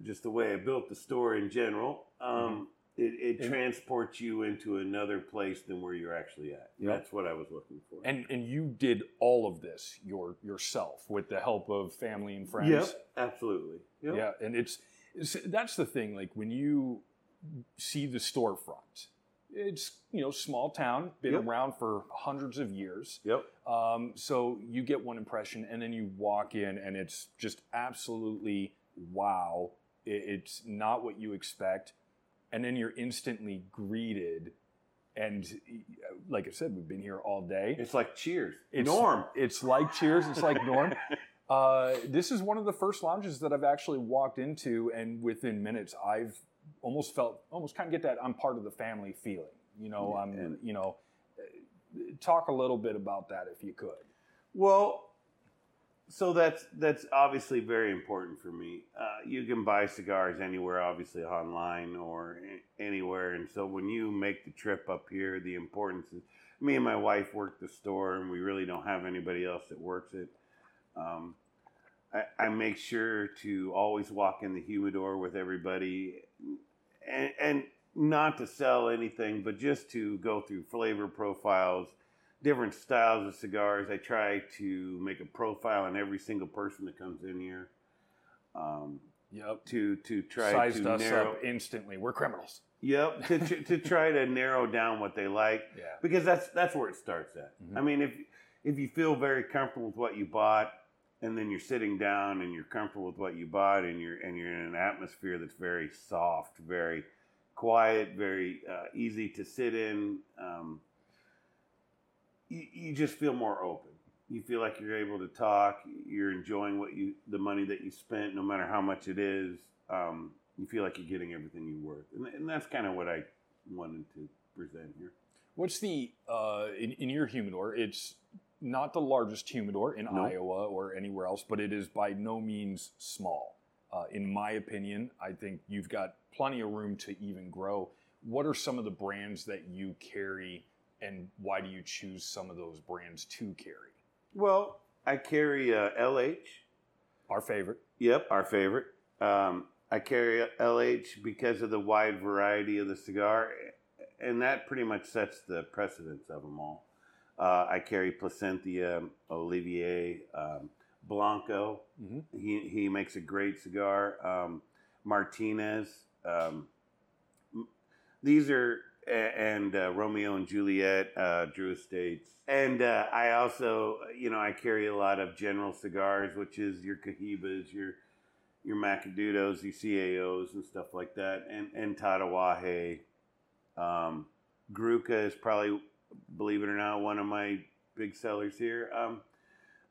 just the way I built the store in general um, it, it transports you into another place than where you're actually at Yep. that's what I was looking for And and you did all of this your yourself with the help of family and friends. Yep, absolutely yep. Yeah, and it's, it's that's the thing. Like when you see the storefront, it's you know small town, been Yep. around for hundreds of years. Yep. Um, so you get one impression, and then you walk in, and it's just absolutely wow. It, it's not what you expect, and then you're instantly greeted. And like I said, we've been here all day. It's like Cheers. It's- Norm. It's like Cheers. It's like Norm. Uh, this is one of the first lounges that I've actually walked into, and within minutes, I've almost felt, almost kind of get that I'm part of the family feeling. You know, Yeah, I'm, you know, uh, talk a little bit about that if you could. Well, so that's that's obviously very important for me. Uh, you can buy cigars anywhere, obviously online or anywhere. And so when you make the trip up here, the importance is me and my wife work the store, and we really don't have anybody else that works it. Um, I, I make sure to always walk in the humidor with everybody, and, and not to sell anything, but just to go through flavor profiles, different styles of cigars. I try to make a profile on every single person that comes in here. Um, Yep. to to try to Sized to us narrow. up instantly. We're criminals. Yep, to, to to try to narrow down what they like Yeah. because that's that's where it starts at. Mhm. I mean, if if you feel very comfortable with what you bought, and then you're sitting down and you're comfortable with what you bought, and you're and you're in an atmosphere that's very soft, very quiet, very uh, easy to sit in, um, you, you just feel more open. You feel like you're able to talk. You're enjoying what you the money that you spent, no matter how much it is. Um, you feel like you're getting everything you're worth, and, and that's kind of what I wanted to present here. What's the uh, in, in your humidor? It's not the largest humidor in Nope. Iowa or anywhere else, but it is by no means small. Uh, in my opinion, I think you've got plenty of room to even grow. What are some of the brands that you carry, and why do you choose some of those brands to carry? Well, I carry uh, LH. Our favorite. Yep, our favorite. Um, I carry LH because of the wide variety of the cigar, and that pretty much sets the precedence of them all. Uh, I carry Plasencia, Olivier, um, Blanco. Mhm. He he makes a great cigar. Um, Martinez. Um, these are and uh, Romeo and Juliet, uh, Drew Estates, and uh, I also, you know, I carry a lot of General cigars, which is your Cohibas, your your Macanudos, your CAOs, and stuff like that, and and Tatuaje. Um, Gurkha is probably, believe it or not, one of my big sellers here. Um,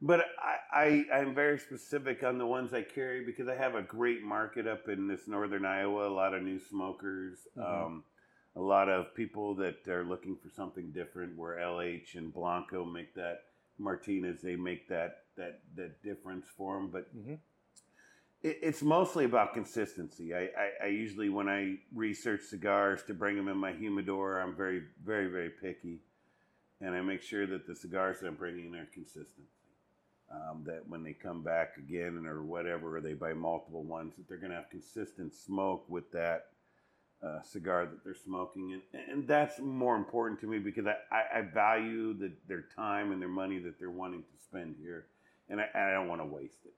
but I, I, I'm very specific on the ones I carry because I have a great market up in this northern Iowa. A lot of new smokers, Mhm. um, a lot of people that are looking for something different. Where LH and Blanco make that Martinez, they make that that that difference for them. But Mhm. it, it's mostly about consistency. I, I, I usually when I research cigars to bring them in my humidor, I'm very very very picky, and I make sure that the cigars that I'm bringing are consistent. Um, that when they come back again or whatever, or they buy multiple ones, that they're going to have consistent smoke with that uh, cigar that they're smoking, and, and that's more important to me because I, I, I value the, their time and their money that they're wanting to spend here, and I, I don't want to waste it.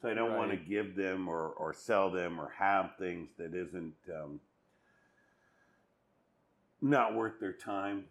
So I don't want to give them or, or sell them or have things that isn't um, not worth their time.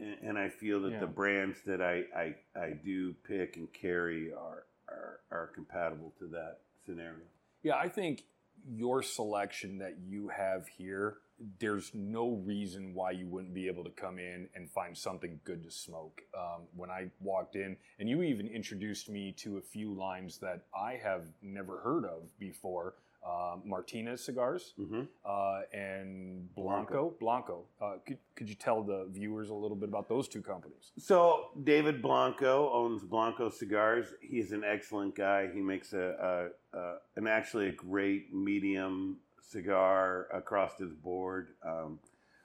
And, and I feel that Yeah. the brands that I, I, I do pick and carry are, are, are compatible to that scenario. Yeah, I think your selection that you have here, there's no reason why you wouldn't be able to come in and find something good to smoke. Um, when I walked in, and you even introduced me to a few lines that I have never heard of before. Um, Martinez cigars Mm-hmm. uh, and Blanco. Blanco. Uh, could, could you tell the viewers a little bit about those two companies? So David Blanco owns Blanco Cigars. He's an excellent guy. He makes a, a, a an actually a great medium cigar across his board um,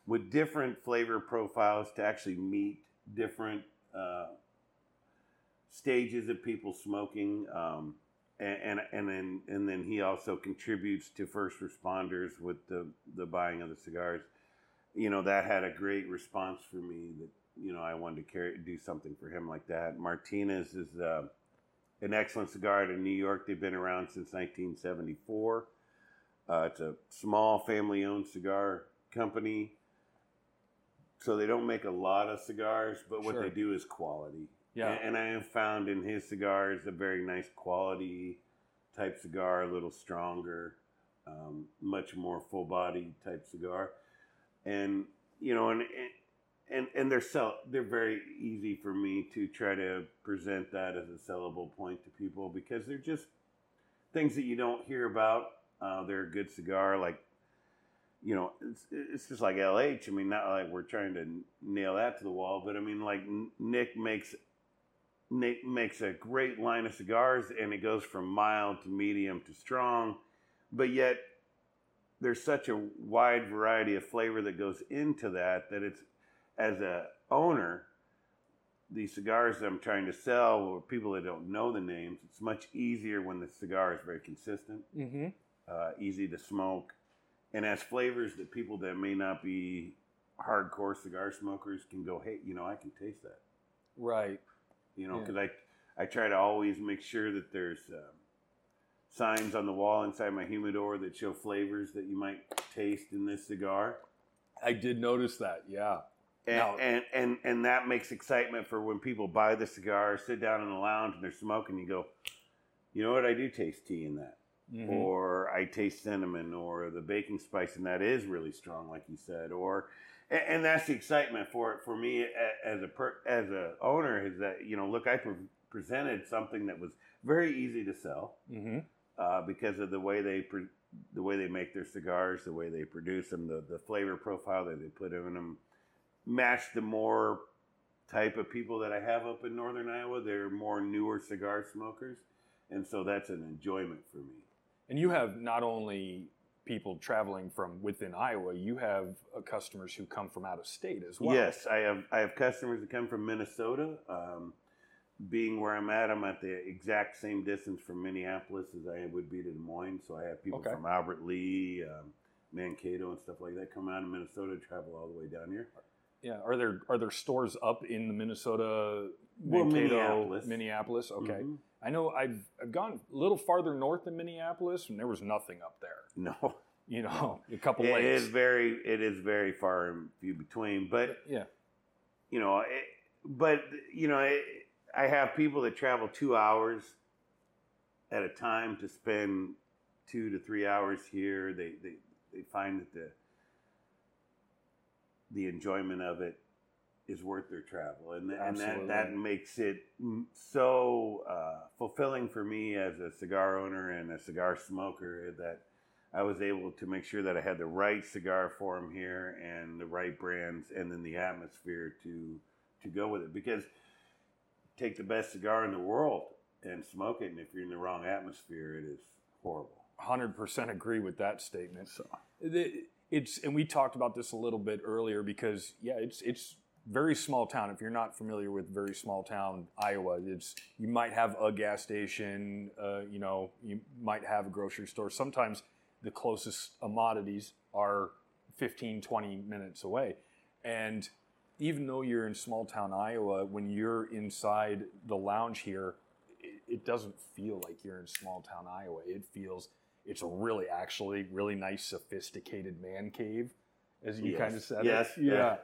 with different flavor profiles to actually meet different uh, stages of people smoking. Um, and, and and then and then he also contributes to first responders with the the buying of the cigars. You know that had a great response for me. That you know I wanted to carry do something for him like that. Martinez is uh, an excellent cigar of New York. They've been around since 1974. Uh, it's a small family-owned cigar company, so they don't make a lot of cigars, but what Sure. they do is quality. Yeah. And I have found in his cigars a very nice quality type cigar, a little stronger, um, much more full body type cigar. And, you know, and, and, and they're sell, they're very easy for me to try to present that as a sellable point to people because they're just things that you don't hear about. Uh, they're a good cigar. Like, you know, it's, it's just like LH. I mean, not like we're trying to nail that to the wall, but I mean, like Nick makes Nick makes a great line of cigars, and it goes from mild to medium to strong, but yet there's such a wide variety of flavor that goes into that that it's as a owner the cigars that i'm trying to sell or people that don't know the names it's much easier when the cigar is very consistent Mm-hmm. uh, easy to smoke and has flavors that people that may not be hardcore cigar smokers can go hey you know i can taste that Right. You know Yeah. because I, I try to always make sure that there's um, signs on the wall inside my humidor that show flavors that you might taste in this cigar I did notice that. Yeah. and, Now- and and and that makes excitement for when people buy the cigar sit down in the lounge and they're smoking you go you know what i do taste tea in that Mhm. or I taste cinnamon, or the baking spice, and that is really strong, like you said, or and, and that's the excitement for it for me as a per, as a owner is that you know look I pre- presented something that was very easy to sell Mhm. uh, because of the way they pre- the way they make their cigars, the way they produce them, the the flavor profile that they put in them, match the more type of people that I have up in northern Iowa. They're more newer cigar smokers, and so that's an enjoyment for me. And you have not only people traveling from within Iowa, you have uh, customers who come from out of state as well. Yes, I have I have customers that come from Minnesota. Um, being where I'm at, I'm at the exact same distance from Minneapolis as I would be to Des Moines. So I have people Okay. from Albert Lea, um, Mankato, and stuff like that come out of Minnesota, travel all the way down here. Yeah. Are there are there stores up in the Minnesota, Well, Minneapolis. Minneapolis? Okay. Mhm. I know I've I've gone a little farther north than Minneapolis, and there was nothing up there. No, You know, a couple it lakes. is very it is very far and few between. But yeah. you know, it, but you know, it, I have people that travel two hours at a time to spend two to three hours here. They they, they find that the the enjoyment of it is worth their travel, and and that that makes it so uh, fulfilling for me as a cigar owner and a cigar smoker that. I was able to make sure that I had the right cigar for them here and the right brands, and then the atmosphere to to go with it. Because take the best cigar in the world and smoke it, and if you're in the wrong atmosphere, it is horrible. Hundred percent agree with that statement. So it's and we talked about this a little bit earlier because yeah, it's it's very small town. If you're not familiar with very small town Iowa, it's you might have a gas station, uh, you know, you might have a grocery store. Sometimes the closest commodities are 15, 20 minutes away, and even though you're in small town Iowa, when you're inside the lounge here, it, it doesn't feel like you're in small town Iowa. It feels it's a really actually really nice sophisticated man cave as you Yes. kind of said Yes, it. yeah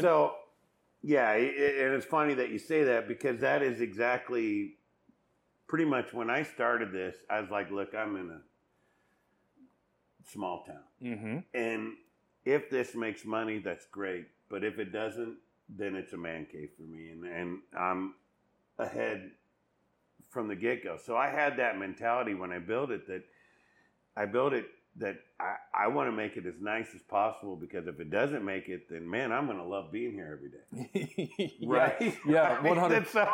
So, yeah, and it's funny that you say that because that is exactly pretty much when I started this. I was like, look, I'm in a small town. mm-hmm And if this makes money, that's great. But if it doesn't, then it's a man cave for me. And, and I'm ahead from the get go. So I had that mentality when I built it that I built it that I, I want to make it as nice as possible because if it doesn't make it, then man, I'm going to love being here every day. Right? yeah, I mean, 100 that's So,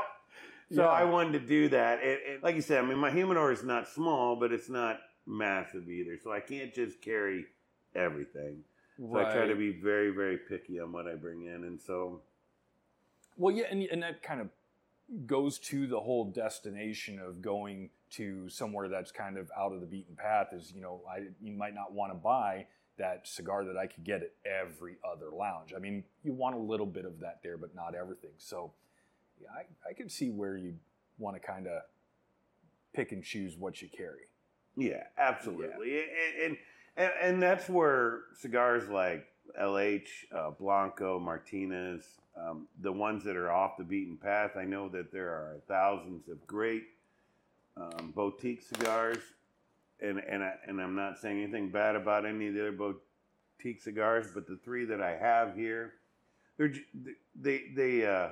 so Yeah. I wanted to do that. And, and like you said, I mean, my humidor is not small, but it's not massive either. So I can't just carry everything. So I try to be very, very picky on what I bring in. And so, Well, yeah, and, and that kind of goes to the whole destination of going to somewhere that's kind of out of the beaten path. Is you know, I you might not want to buy that cigar that I could get at every other lounge. I mean, you want a little bit of that there, but not everything. So, yeah, I, I can see where you want to kind of pick and choose what you carry. yeah, absolutely. And, and, and, and that's where cigars like LH, uh, Blanco, Martinez, um, the ones that are off the beaten path, I know that there are thousands of great um, boutique cigars. And, and, I, and I'm not saying anything bad about any of the other boutique cigars, but the three that I have here, they're, they, they, uh,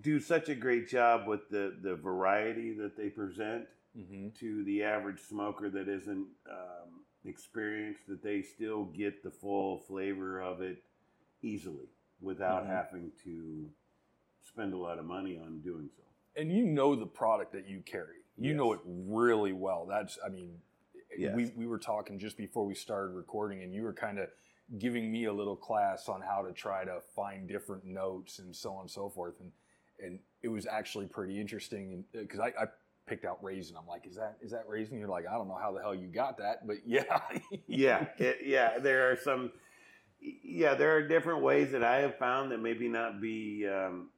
do such a great job with the, the variety that they present Mm-hmm. to the average smoker that isn't um, experienced that they still get the full flavor of it easily without Mhm. having to spend a lot of money on doing so. And you know the product that you carry. You know it really well. That's, I mean, Yes. we, we were talking just before we started recording, and you were kind of giving me a little class on how to try to find different notes and so on and so forth. And and it was actually pretty interesting because I, I picked out raisin. I'm like, is that is that raisin? You're like, I don't know how the hell you got that, but yeah, yeah, it, yeah. There are some. Yeah, there are different ways that I have found that maybe not be um,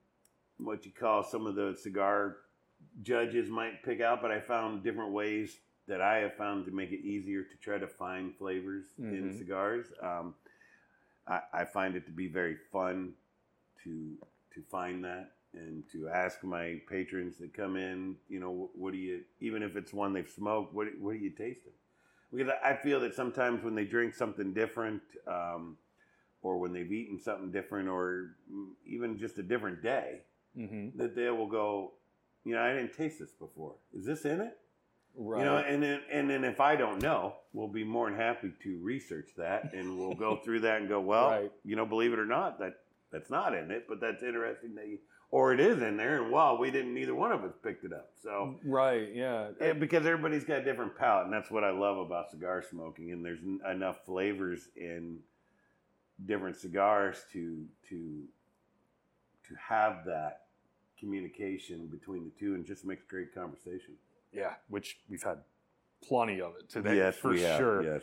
what you call some of the cigar judges might pick out, but I found different ways that I have found to make it easier to try to find flavors in Mhm. cigars. Um, I, I find it to be very fun to to find that and to ask my patrons that come in, you know, what do you, even if it's one they've smoked, what what are you tasting? Because I feel that sometimes when they drink something different, um, or when they've eaten something different, or even just a different day, hmm that they will go, you know, I didn't taste this before. Is this in it? right. You know, and then and then if I don't know, we'll be more than happy to research that, and we'll go through that and go, well, Right. you know, believe it or not, that that's not in it, but that's interesting that you, or it is in there, and wow, we didn't. Neither one of us picked it up. So. right, yeah, And because everybody's got a different palate, and that's what I love about cigar smoking. And there's n- enough flavors in different cigars to to to have that communication between the two, and just makes great conversation. yeah. Which we've had plenty of it today, yes, for sure. Yes.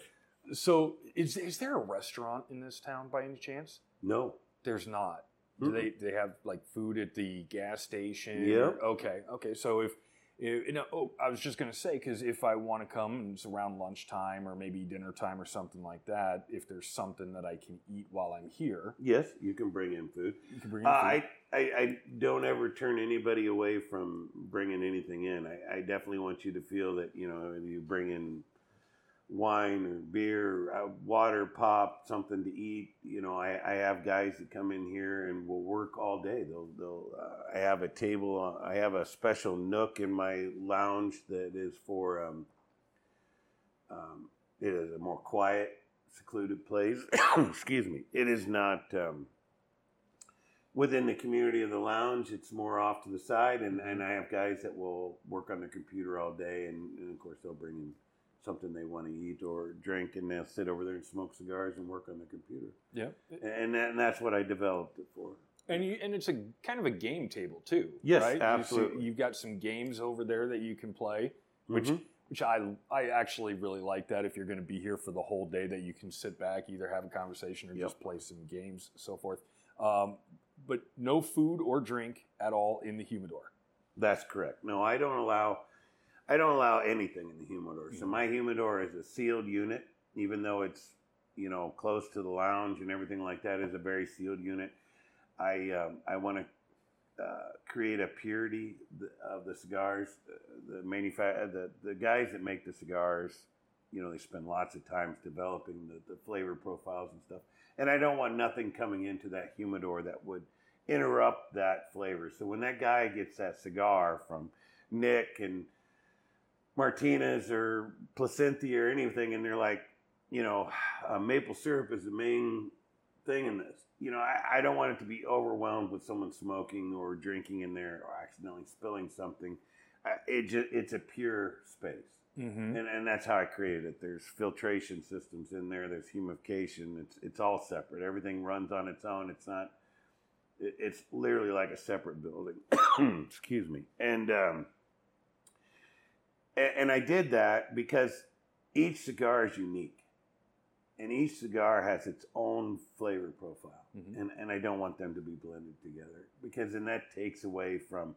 So, is is there a restaurant in this town by any chance? No. There's not. Do Mm-mm. they they have like food at the gas station? Yep. Okay. Okay. So if, you know, oh, I was just gonna say because if I want to come and it's around lunchtime or maybe dinner time or something like that, if there's something that I can eat while I'm here, Yes, you can bring in food. you can bring. Uh, food. I, I I don't ever turn anybody away from bringing anything in. I, I definitely want you to feel that you know if you bring in wine or beer, uh, water, pop, something to eat. You know, I, I have guys that come in here and will work all day. They'll they'll. Uh, I have a table. Uh, I have a special nook in my lounge that is for. Um, um, it is a more quiet, secluded place. Excuse me. It is not. Um, within the community of the lounge, it's more off to the side, and, and I have guys that will work on the computer all day, and, and of course they'll bring in something they want to eat or drink, and they'll sit over there and smoke cigars and work on the computer, Yeah. and, that, and that's what I developed it for. And you and it's a kind of a game table too. Yes, right? You absolutely. You've got some games over there that you can play, which Mhm. which I I actually really like that. If you're going to be here for the whole day, that you can sit back, either have a conversation or Yep. just play some games, so forth. Um, but no food or drink at all in the humidor. That's correct. No, I don't allow I don't allow anything in the humidor. So my humidor is a sealed unit, even though it's you know close to the lounge and everything like that is a very sealed unit. I um, I want to uh, create a purity of the cigars. Uh, The manufa- the the guys that make the cigars, you know, they spend lots of times developing the, the flavor profiles and stuff. And I don't want nothing coming into that humidor that would interrupt that flavor. So when that guy gets that cigar from Nick and Martinez or Plasencia or anything, and they're like, you know, uh, maple syrup is the main thing in this. You know, I, I don't want it to be overwhelmed with someone smoking or drinking in there or accidentally spilling something. I, it just, it's a pure space. Mm-hmm. And, and that's how I created it. There's filtration systems in there. There's humidification. It's it's all separate. Everything runs on its own. It's not. it- It's literally like a separate building. Excuse me. And um, and I did that because each cigar is unique, and each cigar has its own flavor profile, Mhm. and and I don't want them to be blended together because then that takes away from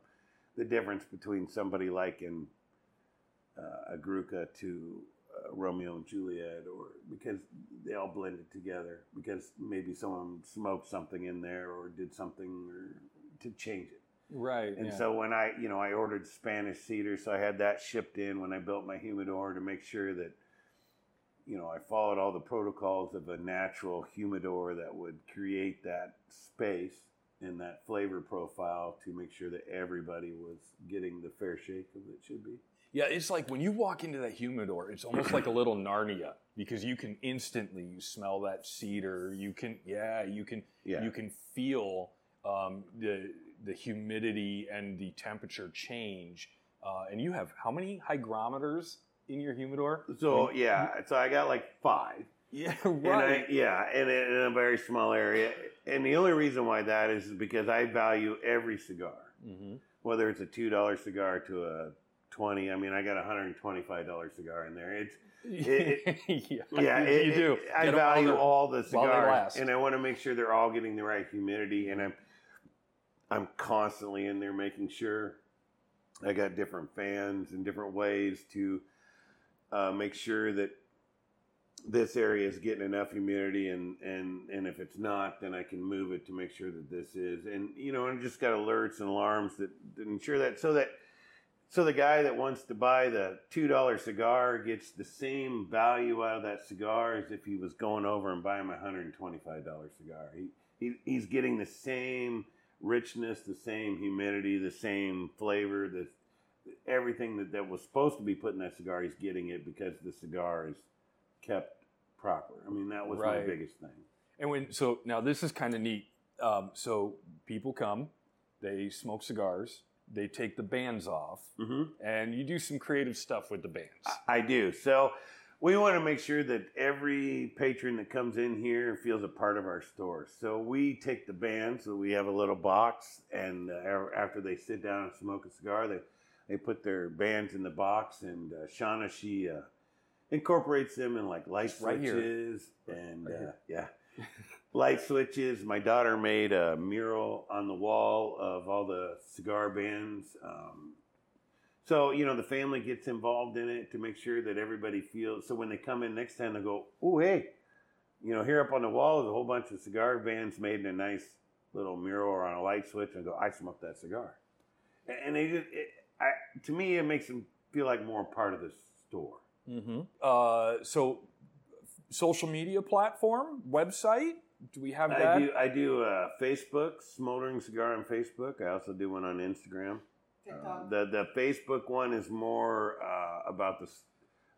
the difference between somebody liking uh, a Gurkha to uh, Romeo and Juliet, or because they all blended together, because maybe someone smoked something in there or did something or to change it. Right. And yeah. so when I, you know, I ordered Spanish cedar, so I had that shipped in when I built my humidor to make sure that, you know, I followed all the protocols of a natural humidor that would create that space and that flavor profile to make sure that everybody was getting the fair shake of it should be. Yeah, it's like when you walk into that humidor, it's almost like a little Narnia because you can instantly you smell that cedar. You can, yeah, you can, Yeah. you can feel um, the the humidity and the temperature change. Uh, and you have how many hygrometers in your humidor? So yeah, so I got like five. yeah, And I, right. yeah, and in a very small area. And the only reason why that is because I value every cigar, hmm whether it's a two dollar cigar to a twenty. I mean, I got a hundred and twenty five dollar cigar in there. It's It- yeah, it- you do. I Get 'em while value they're- all the cigars, and I want to make sure they're all getting the right humidity. And I'm I'm constantly in there making sure I got different fans and different ways to uh, make sure that this area is getting enough humidity, and and and if it's not, then I can move it to make sure that this is. And you know, and just got alerts and alarms that, that ensure that so that so the guy that wants to buy the two dollar cigar gets the same value out of that cigar as if he was going over and buying my hundred and twenty five dollar cigar. He, he he's getting the same richness, the same humidity, the same flavor, the everything that, that was supposed to be put in that cigar. He's getting it because the cigar is kept proper. I mean, that was Right. my biggest thing. And when so now this is kind of neat. Um, so people come, they smoke cigars, they take the bands off, Mm-hmm. and you do some creative stuff with the bands. I do. So we want to make sure that every patron that comes in here feels a part of our store. So we take the band, so we have a little box, and uh, after they sit down and smoke a cigar, they they put their bands in the box, and uh, Shauna she uh, incorporates them in like light Right here. switches and Right uh, yeah. Light switches. My daughter made a mural on the wall of all the cigar bands. Um, so, you know, the family gets involved in it to make sure that everybody feels. So when they come in next time, they go, oh, hey, you know, here up on the wall is a whole bunch of cigar bands made in a nice little mural or on a light switch. And I go, I smoked that cigar. And- And they just, it, I, to me, it makes them feel like more part of the store. Mm-hmm. Uh, so, social media platform, website. Do we have that? I do, I do uh, Facebook, Smoldering Cigar on Facebook. I also do one on Instagram. Uh, the the Facebook one is more uh, about the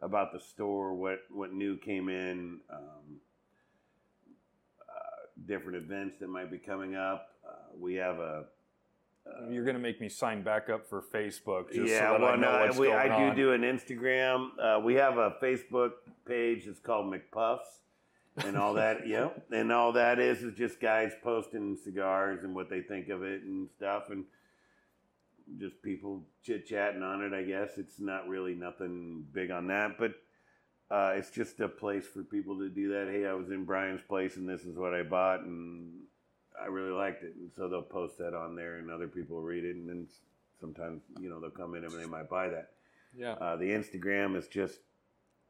about the store, what what new came in, um, uh, different events that might be coming up. Uh, we have a. Uh, You're gonna make me sign back up for Facebook. Just yeah, so that well, I know no, what's we, going I do on. do an Instagram. Uh, we have a Facebook page. It's called McPuffs, and all that. yep, and all that is is just guys posting cigars and what they think of it and stuff, and just people chit chatting on it. I guess it's not really nothing big on that, but uh, it's just a place for people to do that. Hey, I was in Brian's place and this is what I bought, and I really liked it. And so they'll post that on there, and other people read it, and then sometimes you know they'll come in and they might buy that. Yeah, Uh, the Instagram is just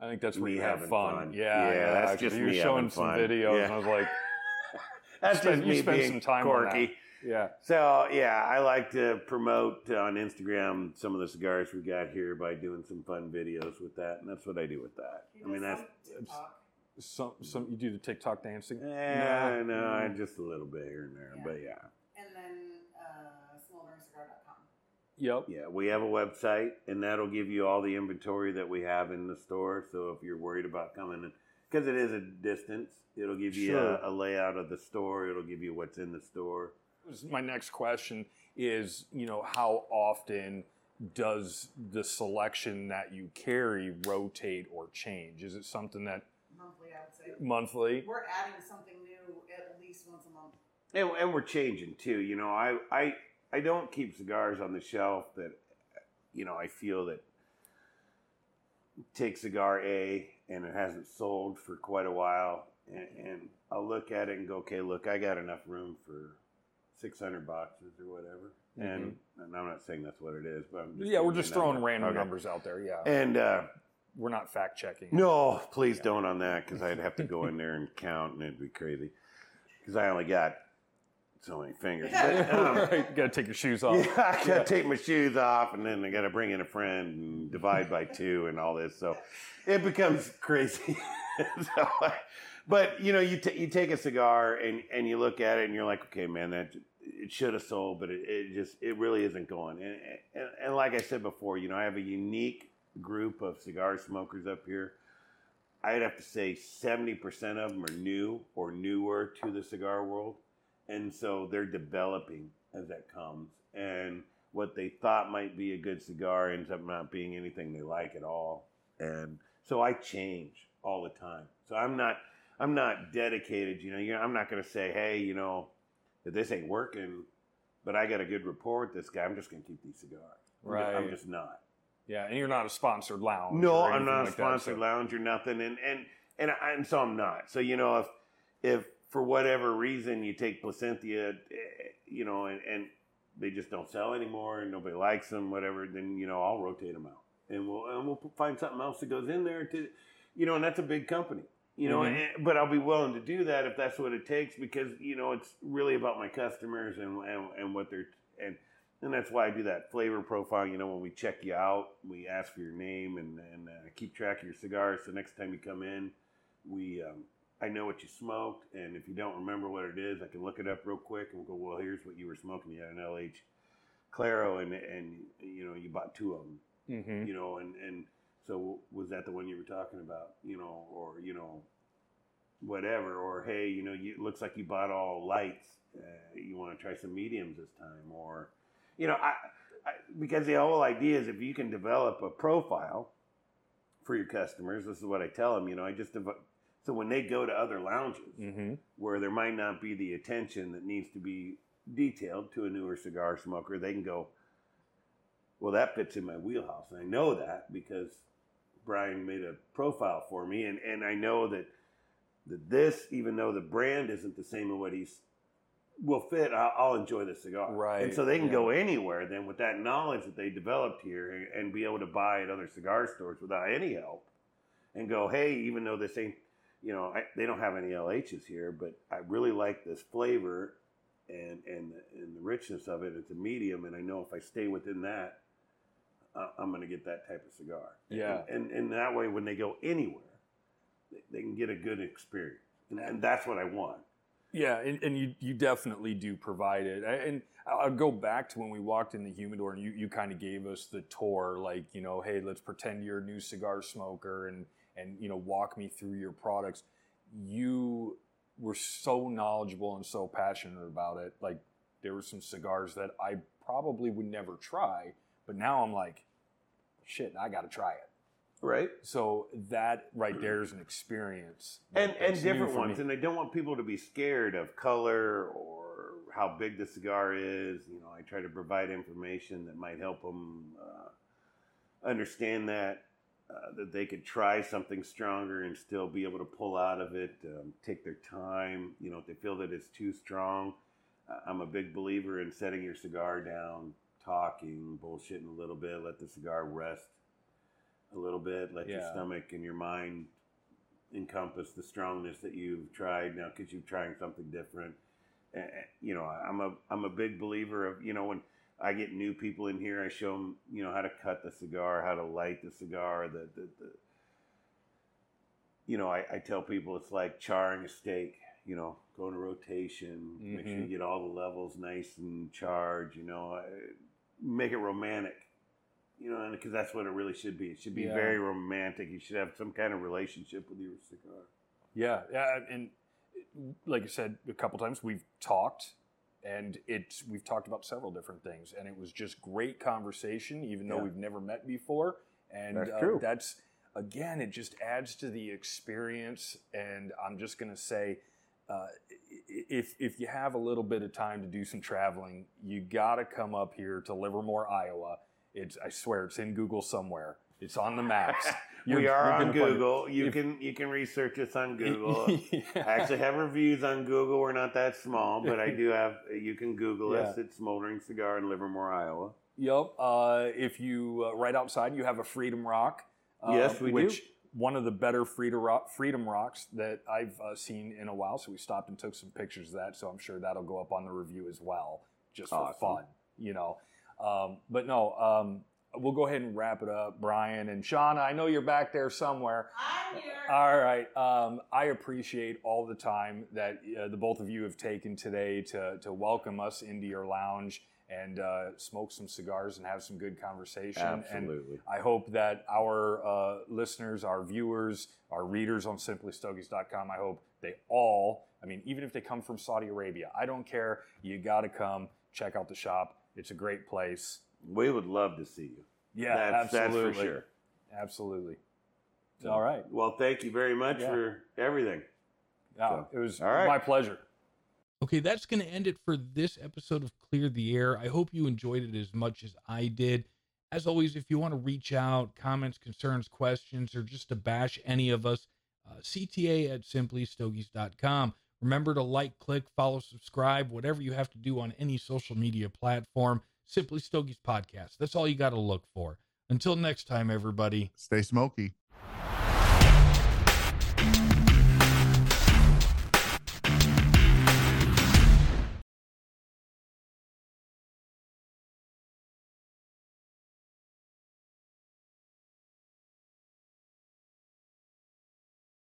I think that's where me you have fun. fun. Yeah, Yeah, that's just you me showing having some fun. videos, Yeah. and I was like, that's spend- just you spend being some time on that. quirky. Yeah, So yeah, I like to promote on Instagram some of the cigars we got here by doing some fun videos with that, and that's what I do with that. I mean, that's some some you do the TikTok dancing. yeah, No. no, I just a little bit here and there, Yeah. but yeah, And then uh, smolderingcigar.com. Yep. yeah, we have a website, and that'll give you all the inventory that we have in the store. So if you're worried about coming in, because it is a distance, it'll give you Sure. a, a layout of the store. It'll give you what's in the store. My next question is, you know, how often does the selection that you carry rotate or change? Is it something that Monthly, I would say. monthly? We're adding something new at least once a month. And, and we're changing too. You know, I, I I don't keep cigars on the shelf that, you know, I feel that take cigar A and it hasn't sold for quite a while, and, and I'll look at it and go, okay, look, I got enough room for six hundred boxes or whatever. And, and I'm not saying that's what it is, but I'm just Yeah, we're just throwing number. random Okay. numbers out there. Yeah, And uh, we're not fact checking. no, please don't on that because I'd have to go in there and count and it'd be crazy. Because I only got so many fingers. But, um, right, you gotta take your shoes off. yeah, I gotta take my shoes off and then I gotta bring in a friend and divide by two and all this. So it becomes crazy. so, but you know, you t- you take a cigar and and you look at it and you're like, okay, man, that it should have sold, but it, it just it really isn't going. And, and and like I said before, you know, I have a unique group of cigar smokers up here. I'd have to say 70% of them are new or newer to the cigar world. And so they're developing as that comes. And what they thought might be a good cigar ends up not being anything they like at all. And so I change all the time. So I'm not I'm not dedicated, you know, you know I'm not going to say, "Hey, you know, if this ain't working, but I got a good rapport with this guy, I'm just going to keep these cigars." I'm I'm just not. Yeah, and you're not a sponsored lounge. No, I'm not a like that, sponsored so- lounge or nothing, and and and I- and so I'm not. So you know, if if for whatever reason you take Plasencia, eh, you know, and, and they just don't sell anymore, and nobody likes them, whatever, then you know I'll rotate them out, and we'll and we'll find something else that goes in there to, you know, and that's a big company. You know, Mhm. and, but I'll be willing to do that if that's what it takes because you know it's really about my customers and and, and what they're and and that's why I do that flavor profile. You know, when we check you out, we ask for your name and, and uh, keep track of your cigars. So next time you come in, we um, I know what you smoked, and if you don't remember what it is, I can look it up real quick and we'll go. Well, here's what you were smoking. You had an LH Claro, and and you know you bought two of them. Mhm. You know, and and so was that the one you were talking about? You know, or you know, whatever. Or hey, you know, you it looks like you bought all lights. Uh, you want to try some mediums this time, or you know, I, I because the whole idea is if you can develop a profile for your customers, this is what I tell them. You know, I just dev- so when they go to other lounges Mhm. where there might not be the attention that needs to be detailed to a newer cigar smoker, they can go, well, that fits in my wheelhouse. And I know that because Brian made a profile for me. And, and I know that, that this, even though the brand isn't the same as what he's will fit, I'll, I'll enjoy the cigar. Right, And so they can yeah. go anywhere then with that knowledge that they developed here and, and be able to buy at other cigar stores without any help and go, hey, even though this ain't, you know, I, they don't have any LHs here, but I really like this flavor and and and the richness of it. It's a medium, and I know if I stay within that, uh, I'm going to get that type of cigar. Yeah. and, and and that way, when they go anywhere, they, they can get a good experience, and, and that's what I want. Yeah, and, and you you definitely do provide it. And I'll go back to when we walked in the humidor and you, you kind of gave us the tour, like, you know, hey, let's pretend you're a new cigar smoker and and you know, walk me through your products. You were so knowledgeable and so passionate about it. Like there were some cigars that I probably would never try, but now I'm like, shit, I got to try it. Right. So that right there is an experience, and and different ones me. and i don't want people to be scared of color or how big the cigar is you know i try to provide information that might help them uh, understand that uh, that they could try something stronger and still be able to pull out of it um, take their time you know if they feel that it's too strong i'm a big believer in setting your cigar down talking bullshitting a little bit let the cigar rest a little bit let your stomach and your mind encompass the strongness that you've tried now because you're trying something different. Eh, eh, You know, I'm a I'm a big believer of you know when I get new people in here, I show them you know how to cut the cigar, how to light the cigar, the the, the you know I, I tell people it's like charring a steak. You know, go in a rotation, make sure you Mhm. get all the levels nice and charred. You know, eh, make it romantic. You know, because that's what it really should be. It should be Yeah. very romantic. You should have some kind of relationship with your cigar. Yeah, yeah, and like I said a couple times, we've talked, and it's we've talked about several different things, and it was just great conversation, even though Yeah. we've never met before. And That's uh, that's again, it just adds to the experience. And I'm just gonna say, uh, if if you have a little bit of time to do some traveling, you got to come up here to Livermore, Iowa. It's I swear it's in Google somewhere. It's on the maps. You're- we are on gonna find it. Google. You If- can you can research us on Google. Yeah. I actually have reviews on Google. We're not that small, but I do have. You can Google us. Yeah. It's Smoldering Cigar in Livermore, Iowa. Yep. Uh, if you uh, right outside, you have a Freedom Rock. Uh, Yes, we do. Which one of the better Freedom Rock, Freedom Rocks that I've uh, seen in a while. So we stopped and took some pictures of that. So I'm sure that'll go up on the review as well, just for Awesome. fun, you know. Um, but no, um, we'll go ahead and wrap it up, Brian and Shauna. I know you're back there somewhere. I'm here. All right. Um, I appreciate all the time that uh, the both of you have taken today to, to welcome us into your lounge and uh, smoke some cigars and have some good conversation. And Absolutely. I hope that our uh, listeners, our viewers, our readers on simplystogies.com, I hope they all, I mean, even if they come from Saudi Arabia, I don't care. You got to come check out the shop. It's a great place. We would love to see you. Yeah, that's, absolutely. That's for sure. Absolutely. So- all right. Well, thank you very much Yeah. for everything. Yeah, So, it was right. my pleasure. Okay, that's going to end it for this episode of Clear the Air. I hope you enjoyed it as much as I did. As always, if you want to reach out, comments, concerns, questions, or just to bash any of us, uh, CTA at simplystogies.com. Remember to like, click, follow, subscribe, whatever you have to do on any social media platform. Simply Stogies Podcast. That's all you got to look for. Until next time, everybody. Stay smoky.